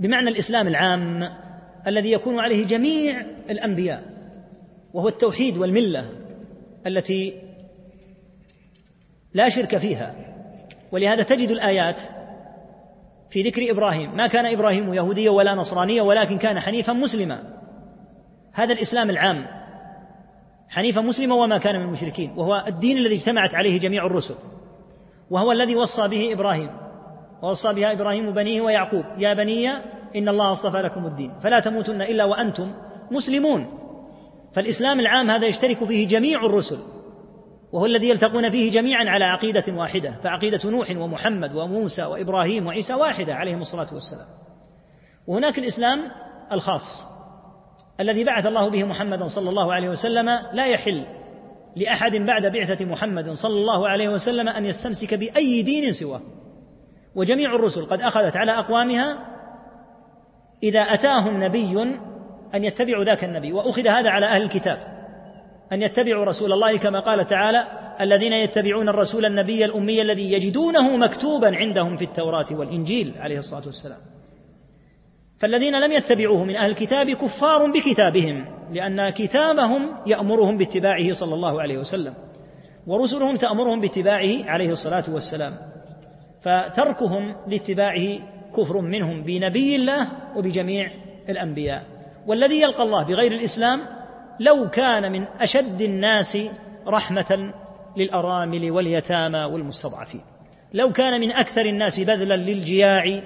بمعنى الإسلام العام الذي يكون عليه جميع الأنبياء وهو التوحيد والملة التي لا شرك فيها. ولهذا تجد الآيات في ذكر إبراهيم. ما كان إبراهيم يهوديا ولا نصرانيا ولكن كان حنيفا مسلما. هذا الإسلام العام. حنيفا مسلما وما كان من المشركين وهو الدين الذي اجتمعت عليه جميع الرسل. وهو الذي وصى به إبراهيم. ووصى بها إبراهيم بنيه ويعقوب. يا بني إن الله اصطفى لكم الدين. فلا تموتن إلا وأنتم مسلمون. فالإسلام العام هذا يشترك فيه جميع الرسل. وهو الذي يلتقون فيه جميعا على عقيدة واحدة فعقيدة نوح ومحمد وموسى وإبراهيم وعيسى واحدة عليهم الصلاة والسلام. وهناك الإسلام الخاص الذي بعث الله به محمدا صلى الله عليه وسلم لا يحل لأحد بعد بعثة محمد صلى الله عليه وسلم أن يستمسك بأي دين سواه. وجميع الرسل قد أخذت على أقوامها إذا أتاهم نبي أن يتبعوا ذاك النبي وأخذ هذا على أهل الكتاب. أن يتبعوا رسول الله كما قال تعالى الذين يتبعون الرسول النبي الأمي الذي يجدونه مكتوبا عندهم في التوراة والإنجيل عليه الصلاة والسلام. فالذين لم يتبعوه من أهل الكتاب كفار بكتابهم لأن كتابهم يأمرهم باتباعه صلى الله عليه وسلم ورسلهم تأمرهم باتباعه عليه الصلاة والسلام. فتركهم لاتباعه كفر منهم بنبي الله وبجميع الأنبياء. والذي يلقى الله بغير الإسلام لو كان من أشد الناس رحمة للأرامل واليتامى والمستضعفين. لو كان من أكثر الناس بذلا للجياع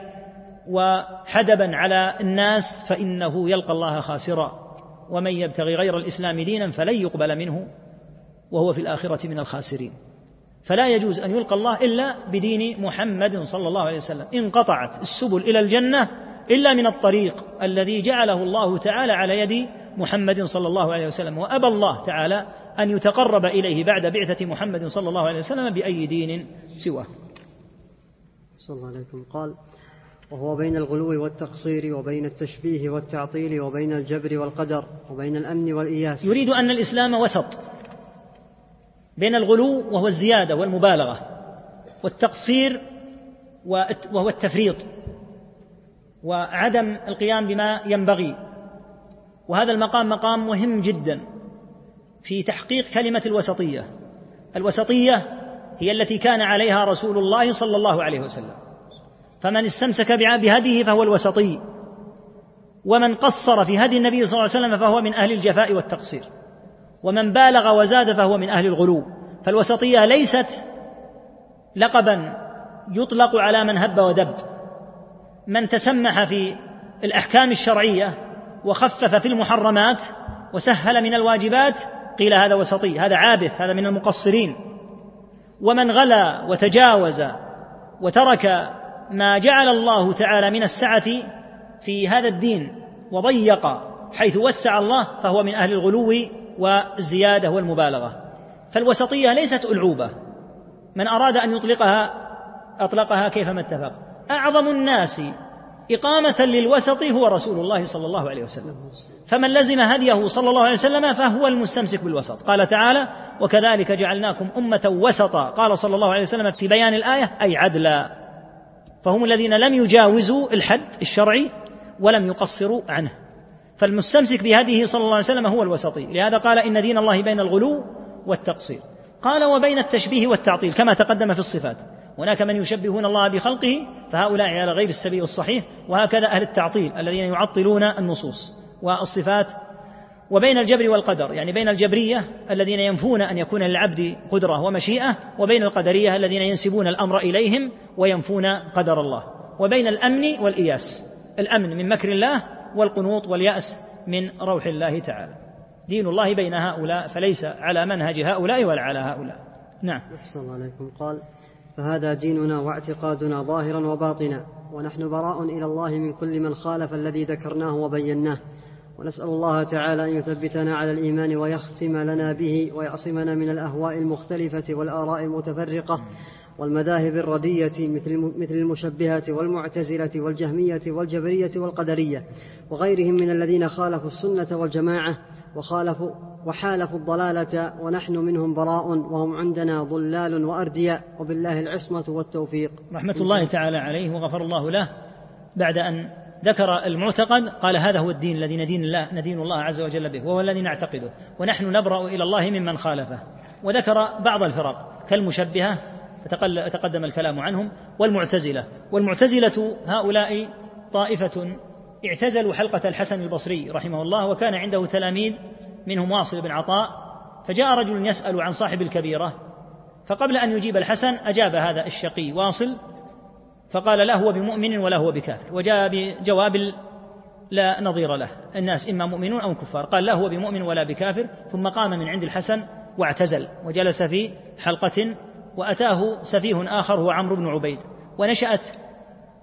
وحدبا على الناس فإنه يلقى الله خاسرا. ومن يبتغي غير الإسلام دينا فلن يقبل منه وهو في الآخرة من الخاسرين. فلا يجوز أن يلقى الله إلا بدين محمد صلى الله عليه وسلم. انقطعت السبل إلى الجنة إلا من الطريق الذي جعله الله تعالى على يد محمد صلى الله عليه وسلم وأبى الله تعالى أن يتقرب إليه بعد بعثة محمد صلى الله عليه وسلم بأي دين سواه. صلى الله عليكم قال وهو بين الغلو والتقصير وبين التشبيه والتعطيل وبين الجبر والقدر وبين الأمن والإياس. يريد أن الإسلام وسط بين الغلو وهو الزيادة والمبالغة والتقصير وهو التفريط وعدم القيام بما ينبغي. وهذا المقام مقام مهم جدا في تحقيق كلمة الوسطية. الوسطية هي التي كان عليها رسول الله صلى الله عليه وسلم. فمن استمسك بهديه فهو الوسطي. ومن قصر في هدي النبي صلى الله عليه وسلم فهو من أهل الجفاء والتقصير. ومن بالغ وزاد فهو من أهل الغلو. فالوسطية ليست لقبا يطلق على من هب ودب. من تسمح في الأحكام الشرعية وخفف في المحرمات وسهل من الواجبات قيل هذا وسطي هذا عابث هذا من المقصرين. ومن غلا وتجاوز وترك ما جعل الله تعالى من السعة في هذا الدين وضيق حيث وسع الله فهو من أهل الغلو والزيادة والمبالغة. فالوسطية ليست ألعوبة. من أراد أن يطلقها أطلقها كيفما اتفق. أعظم الناس إقامة للوسط هو رسول الله صلى الله عليه وسلم. فمن لزم هديه صلى الله عليه وسلم فهو المستمسك بالوسط. قال تعالى وكذلك جعلناكم أمة وسطا. قال صلى الله عليه وسلم في بيان الآية أي عدلا فهم الذين لم يجاوزوا الحد الشرعي ولم يقصروا عنه. فالمستمسك بهديه صلى الله عليه وسلم هو الوسطي. لهذا قال إن دين الله بين الغلو والتقصير. قال وبين التشبيه والتعطيل. كما تقدم في الصفات. هناك من يشبهون الله بخلقه فهؤلاء على غير السبيل الصحيح وهكذا أهل التعطيل الذين يعطلون النصوص والصفات. وبين الجبر والقدر يعني بين الجبرية الذين ينفون أن يكون للعبد قدرة ومشيئة وبين القدرية الذين ينسبون الأمر إليهم وينفون قدر الله. وبين الأمن والإياس الأمن من مكر الله والقنوط واليأس من روح الله تعالى. دين الله بين هؤلاء فليس على منهج هؤلاء ولا على هؤلاء. نعم. أحسن عليكم. قال فهذا ديننا واعتقادنا ظاهرا وباطنا ونحن براء إلى الله من كل من خالف الذي ذكرناه وبيناه. ونسأل الله تعالى أن يثبتنا على الإيمان ويختم لنا به ويعصمنا من الأهواء المختلفة والآراء المتفرقة والمذاهب الردية مثل مثل المشبهة والمعتزلة والجهمية والجبرية والقدرية وغيرهم من الذين خالفوا السنة والجماعة. وخالفوا وحالفوا الضلالة ونحن منهم براء وهم عندنا ضلال وأردياء وبالله العصمة والتوفيق. رحمة الله تعالى عليه وغفر الله له. بعد أن ذكر المعتقد قال هذا هو الدين الذي ندين الله ندين الله عز وجل به وهو الذي نعتقده. ونحن نبرأ إلى الله ممن خالفه. وذكر بعض الفرق كالمشبهة تقدم الكلام عنهم والمعتزلة. والمعتزلة هؤلاء طائفة اعتزلوا حلقة الحسن البصري رحمه الله وكان عنده تلاميذ منهم واصل بن عطاء فجاء رجل يسأل عن صاحب الكبيرة فقبل أن يجيب الحسن أجاب هذا الشقي واصل فقال لا هو بمؤمن ولا هو بكافر وجاء بجواب لا نظير له الناس إما مؤمنون أو كفار قال لا هو بمؤمن ولا بكافر ثم قام من عند الحسن واعتزل وجلس في حلقة وأتاه سفيه آخر هو عمرو بن عبيد ونشأت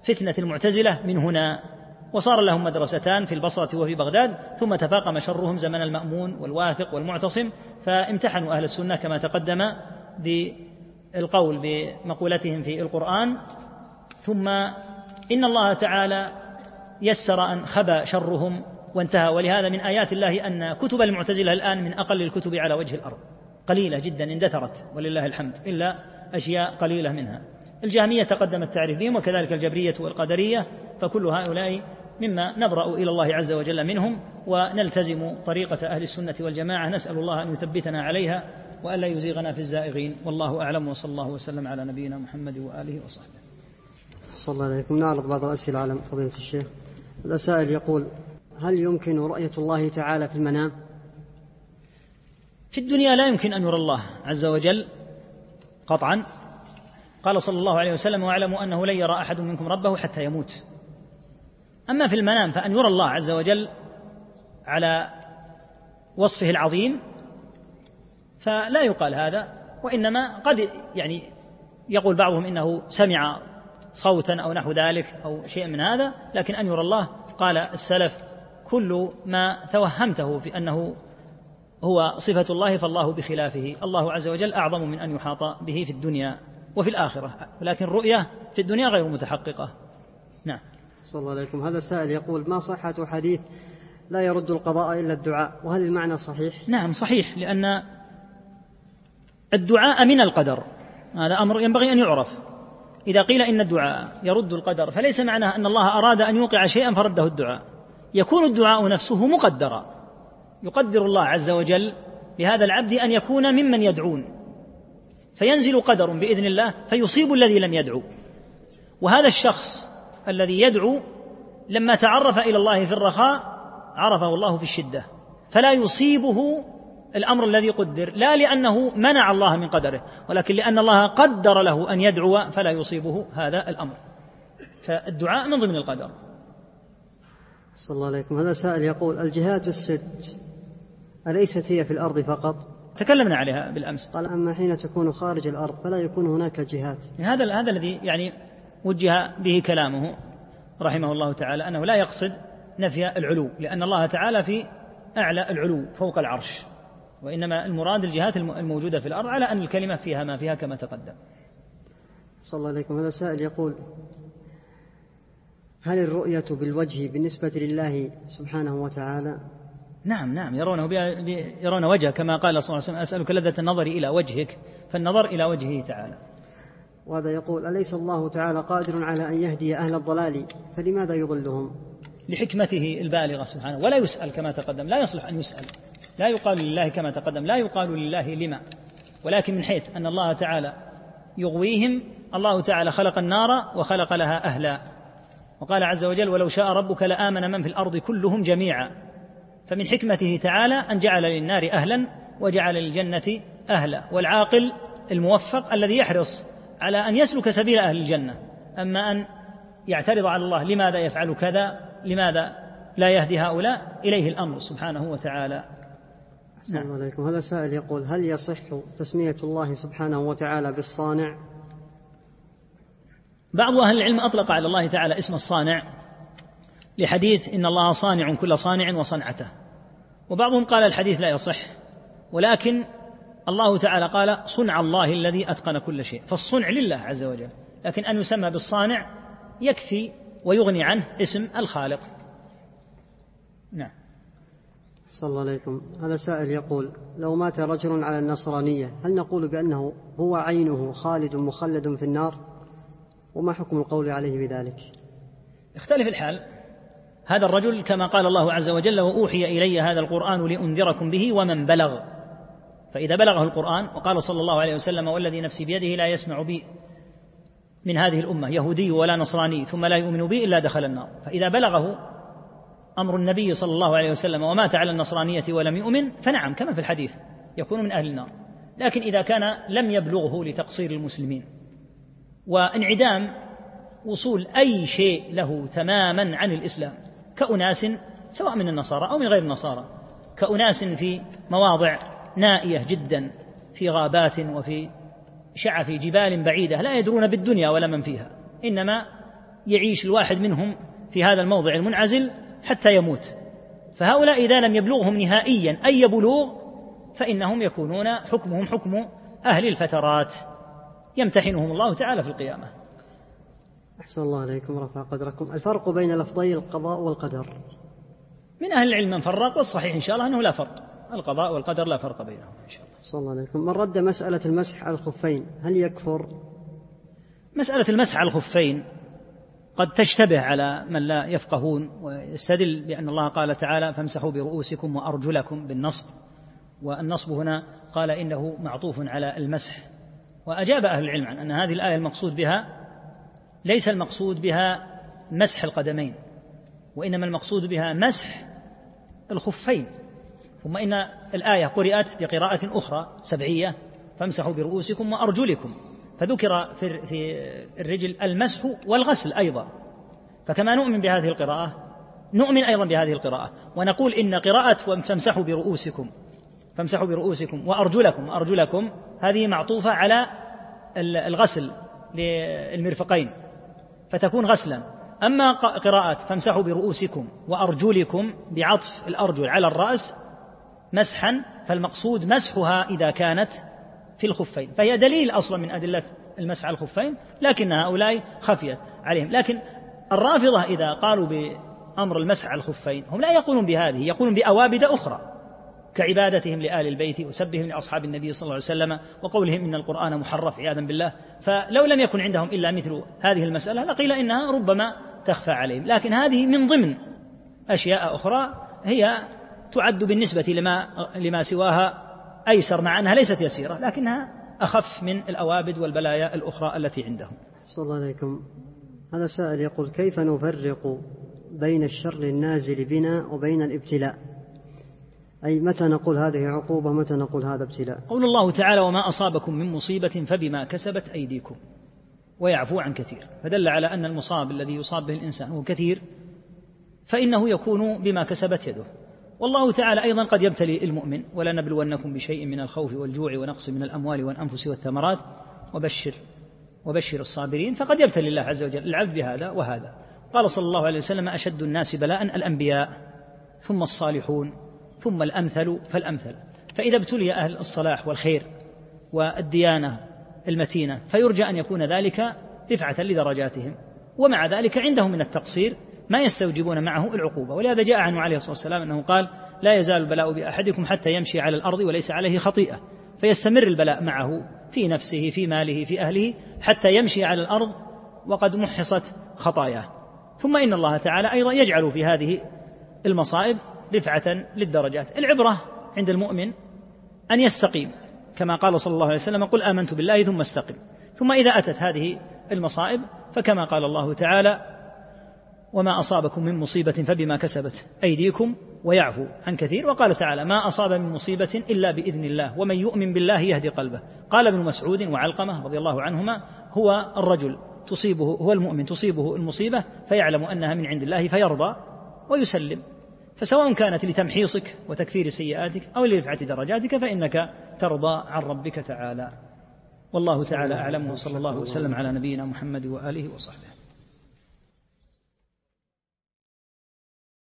فتنة المعتزلة من هنا وصار لهم مدرستان في البصرة وفي بغداد ثم تفاقم شرهم زمن المأمون والواثق والمعتصم فامتحنوا أهل السنة كما تقدم بالقول بمقولتهم في القرآن. ثم إن الله تعالى يسر أن خبى شرهم وانتهى. ولهذا من آيات الله أن كتب المعتزلة الآن من أقل الكتب على وجه الأرض. قليلة جدا اندثرت ولله الحمد إلا أشياء قليلة منها. الجهمية تقدم التعريف بهم وكذلك الجبرية والقدرية فكل هؤلاء مما نبرأ إلى الله عز وجل منهم ونلتزم طريقة أهل السنة والجماعة. نسأل الله أن يثبتنا عليها وألا يزيغنا في الزائغين. والله أعلم وصلى الله وسلم على نبينا محمد وآله وصحبه. صلى الله عليكم. نعرض بعض الأسئلة على فضيلة الشيخ. السائل يقول هل يمكن رؤية الله تعالى في المنام؟ في الدنيا لا يمكن أن يرى الله عز وجل قطعا. قال صلى الله عليه وسلم واعلموا أنه لن يرى أحد منكم ربه حتى يموت. أما في المنام فأن يرى الله عز وجل على وصفه العظيم فلا يقال هذا وإنما قد يعني يقول بعضهم إنه سمع صوتا أو نحو ذلك أو شيء من هذا لكن أن يرى الله قال السلف كل ما توهمته في أنه هو صفة الله فالله بخلافه الله عز وجل أعظم من أن يحاط به في الدنيا وفي الآخرة ولكن الرؤية في الدنيا غير متحققة. نعم. صلى الله عليكم. هذا السائل يقول ما صحة حديث لا يرد القضاء إلا الدعاء؟ وهل المعنى صحيح؟ نعم صحيح لأن الدعاء من القدر. هذا أمر ينبغي أن يعرف. إذا قيل إن الدعاء يرد القدر فليس معناه أن الله أراد أن يوقع شيئا فرده الدعاء. يكون الدعاء نفسه مقدرا. يقدر الله عز وجل لهذا العبد أن يكون ممن يدعون. فينزل قدر بإذن الله فيصيب الذي لم يدعو. وهذا الشخص الذي يدعو لما تعرف إلى الله في الرخاء عرفه الله في الشدة. فلا يصيبه الأمر الذي قدر لا لأنه منع الله من قدره ولكن لأن الله قدر له أن يدعو فلا يصيبه هذا الأمر. فالدعاء من ضمن القدر. صلى الله عليكم. هذا سائل يقول الجهات الست أليست هي في الأرض فقط؟ تكلمنا عليها بالأمس. قال أما حين تكون خارج الأرض فلا يكون هناك جهات. هذا هذا الذي يعني وجه به كلامه رحمه الله تعالى أنه لا يقصد نفي العلو لأن الله تعالى في أعلى العلو فوق العرش وإنما المراد الجهات الموجودة في الأرض على أن الكلمة فيها ما فيها كما تقدم. صلى الله عليكم. هذا سائل يقول هل الرؤية بالوجه بالنسبة لله سبحانه وتعالى؟ نعم نعم يرونه يرون وجهه كما قال صلى الله عليه وسلم أسألك لذة النظر إلى وجهك فالنظر إلى وجهه تعالى. وهذا يقول أليس الله تعالى قادر على أن يهدي أهل الضلال؟ فلماذا يضلهم؟ لحكمته البالغة سبحانه ولا يسأل كما تقدم لا يصلح أن يسأل. لا يقال لله كما تقدم لا يقال لله لما. ولكن من حيث أن الله تعالى يغويهم الله تعالى خلق النار وخلق لها أهلا. وقال عز وجل ولو شاء ربك لآمن من في الأرض كلهم جميعا فمن حكمته تعالى أن جعل للنار أهلا وجعل للجنة أهلا. والعاقل الموفق الذي يحرص على أن يسلك سبيل أهل الجنة. أما أن يعترض على الله لماذا يفعل كذا لماذا لا يهدي هؤلاء؟ إليه الأمر سبحانه وتعالى. نعم. عليكم. هذا سائل يقول هل يصح تسمية الله سبحانه وتعالى بالصانع؟ بعض أهل العلم أطلق على الله تعالى اسم الصانع لحديث إن الله صانع كل صانع وصنعته. وبعضهم قال الحديث لا يصح ولكن الله تعالى قال صنع الله الذي أتقن كل شيء فالصنع لله عز وجل لكن أن يسمى بالصانع يكفي ويغني عنه اسم الخالق. نعم. صلى الله عليكم. هذا سائل يقول لو مات رجل على النصرانية هل نقول بأنه هو عينه خالد مخلد في النار؟ وما حكم القول عليه بذلك؟ اختلف الحال. هذا الرجل كما قال الله عز وجل وأوحي إلي هذا القرآن لأنذركم به ومن بلغ. فإذا بلغه القرآن وقال صلى الله عليه وسلم والذي نفسي بيده لا يسمع بي من هذه الأمة يهودي ولا نصراني ثم لا يؤمن بي إلا دخل النار. فإذا بلغه أمر النبي صلى الله عليه وسلم ومات على النصرانية ولم يؤمن فنعم كما في الحديث يكون من أهل النار. لكن إذا كان لم يبلغه لتقصير المسلمين وانعدام وصول أي شيء له تماما عن الإسلام كأناس سواء من النصارى أو من غير النصارى كأناس في مواضع نائية جدا في غابات وفي شعف جبال بعيدة لا يدرون بالدنيا ولا من فيها إنما يعيش الواحد منهم في هذا الموضع المنعزل حتى يموت. فهؤلاء إذا لم يبلغهم نهائيا أي بلوغ فإنهم يكونون حكمهم حكم أهل الفترات. يمتحنهم الله تعالى في القيامة. أحسن الله عليكم ورفع قدركم. الفرق بين لفظي القضاء والقدر. من أهل العلم من فرق والصحيح إن شاء الله أنه لا فرق. القضاء والقدر لا فرق بينهم إن شاء الله. صلى الله عليكم من رد مسألة المسح على الخفين هل يكفر؟ مسألة المسح على الخفين قد تشتبه على من لا يفقهون ويستدل بأن الله قال تعالى فامسحوا برؤوسكم وأرجلكم بالنصب والنصب هنا قال إنه معطوف على المسح. وأجاب أهل العلم عن أن هذه الآية المقصود بها ليس المقصود بها مسح القدمين وإنما المقصود بها مسح الخفين. ثم إن الآية قرأت بقراءة أخرى سبعية فامسحوا برؤوسكم وأرجلكم. فذكر في الرجل المسح والغسل أيضا. فكما نؤمن بهذه القراءة نؤمن أيضا بهذه القراءة. ونقول إن قراءة فامسحوا برؤوسكم فامسحوا برؤوسكم وأرجلكم أرجلكم هذه معطوفة على الغسل للمرفقين. فتكون غسلا. أما قراءة فامسحوا برؤوسكم وأرجلكم بعطف الأرجل على الرأس مسحا فالمقصود مسحها إذا كانت في الخفين. فهي دليل أصلا من أدلة المسح على الخفين لكن هؤلاء خفيت عليهم. لكن الرافضة إذا قالوا بأمر المسح على الخفين هم لا يقولون بهذه يقولون بأوابد أخرى كعبادتهم لآل البيت وسبهم لأصحاب النبي صلى الله عليه وسلم وقولهم إن القرآن محرف عياذا بالله. فلو لم يكن عندهم إلا مثل هذه المسألة لقيل إنها ربما تخفى عليهم. لكن هذه من ضمن أشياء أخرى هي تعد بالنسبة لما لما سواها أيسر مع أنها ليست يسيرة لكنها أخف من الأوابد والبلايا الأخرى التي عندهم. صلى الله عليكم. هذا سائل يقول كيف نفرق بين الشر النازل بنا وبين الابتلاء؟ أي متى نقول هذه عقوبة متى نقول هذا ابتلاء؟ قول الله تعالى وما أصابكم من مصيبة فبما كسبت أيديكم. ويعفو عن كثير. فدل على أن المصاب الذي يصاب به الإنسان هو كثير فإنه يكون بما كسبت يده. والله تعالى أيضا قد يبتلي المؤمن ولنبلونكم بشيء من الخوف والجوع ونقص من الأموال والأنفس والثمرات وبشر وبشر الصابرين فقد يبتلي الله عز وجل. العبد بهذا وهذا. قال صلى الله عليه وسلم أشد الناس بلاء الأنبياء ثم الصالحون ثم الأمثل فالأمثل. فإذا ابتلي أهل الصلاح والخير والديانة المتينة فيرجى أن يكون ذلك رفعة لدرجاتهم. ومع ذلك عندهم من التقصير ما يستوجبون معه العقوبة. ولهذا جاء عنه عليه الصلاة والسلام أنه قال لا يزال البلاء بأحدكم حتى يمشي على الأرض وليس عليه خطيئة. فيستمر البلاء معه في نفسه في ماله في أهله حتى يمشي على الأرض وقد محصت خطاياه. ثم إن الله تعالى أيضا يجعل في هذه المصائب رفعة للدرجات. العبرة عند المؤمن أن يستقيم. كما قال صلى الله عليه وسلم قل آمنت بالله ثم استقم. ثم إذا أتت هذه المصائب فكما قال الله تعالى وما أصابكم من مصيبة فبما كسبت أيديكم ويعفو عن كثير. وقال تعالى ما أصاب من مصيبة إلا بإذن الله ومن يؤمن بالله يهدي قلبه. قال ابن مسعود وعلقمة رضي الله عنهما هو الرجل تصيبه هو المؤمن تصيبه المصيبة فيعلم أنها من عند الله فيرضى ويسلم. فسواء كانت لتمحيصك وتكفير سيئاتك أو لرفعة درجاتك فإنك ترضى عن ربك تعالى. والله تعالى أعلم وصلى الله وسلم على نبينا محمد وآله وصحبه.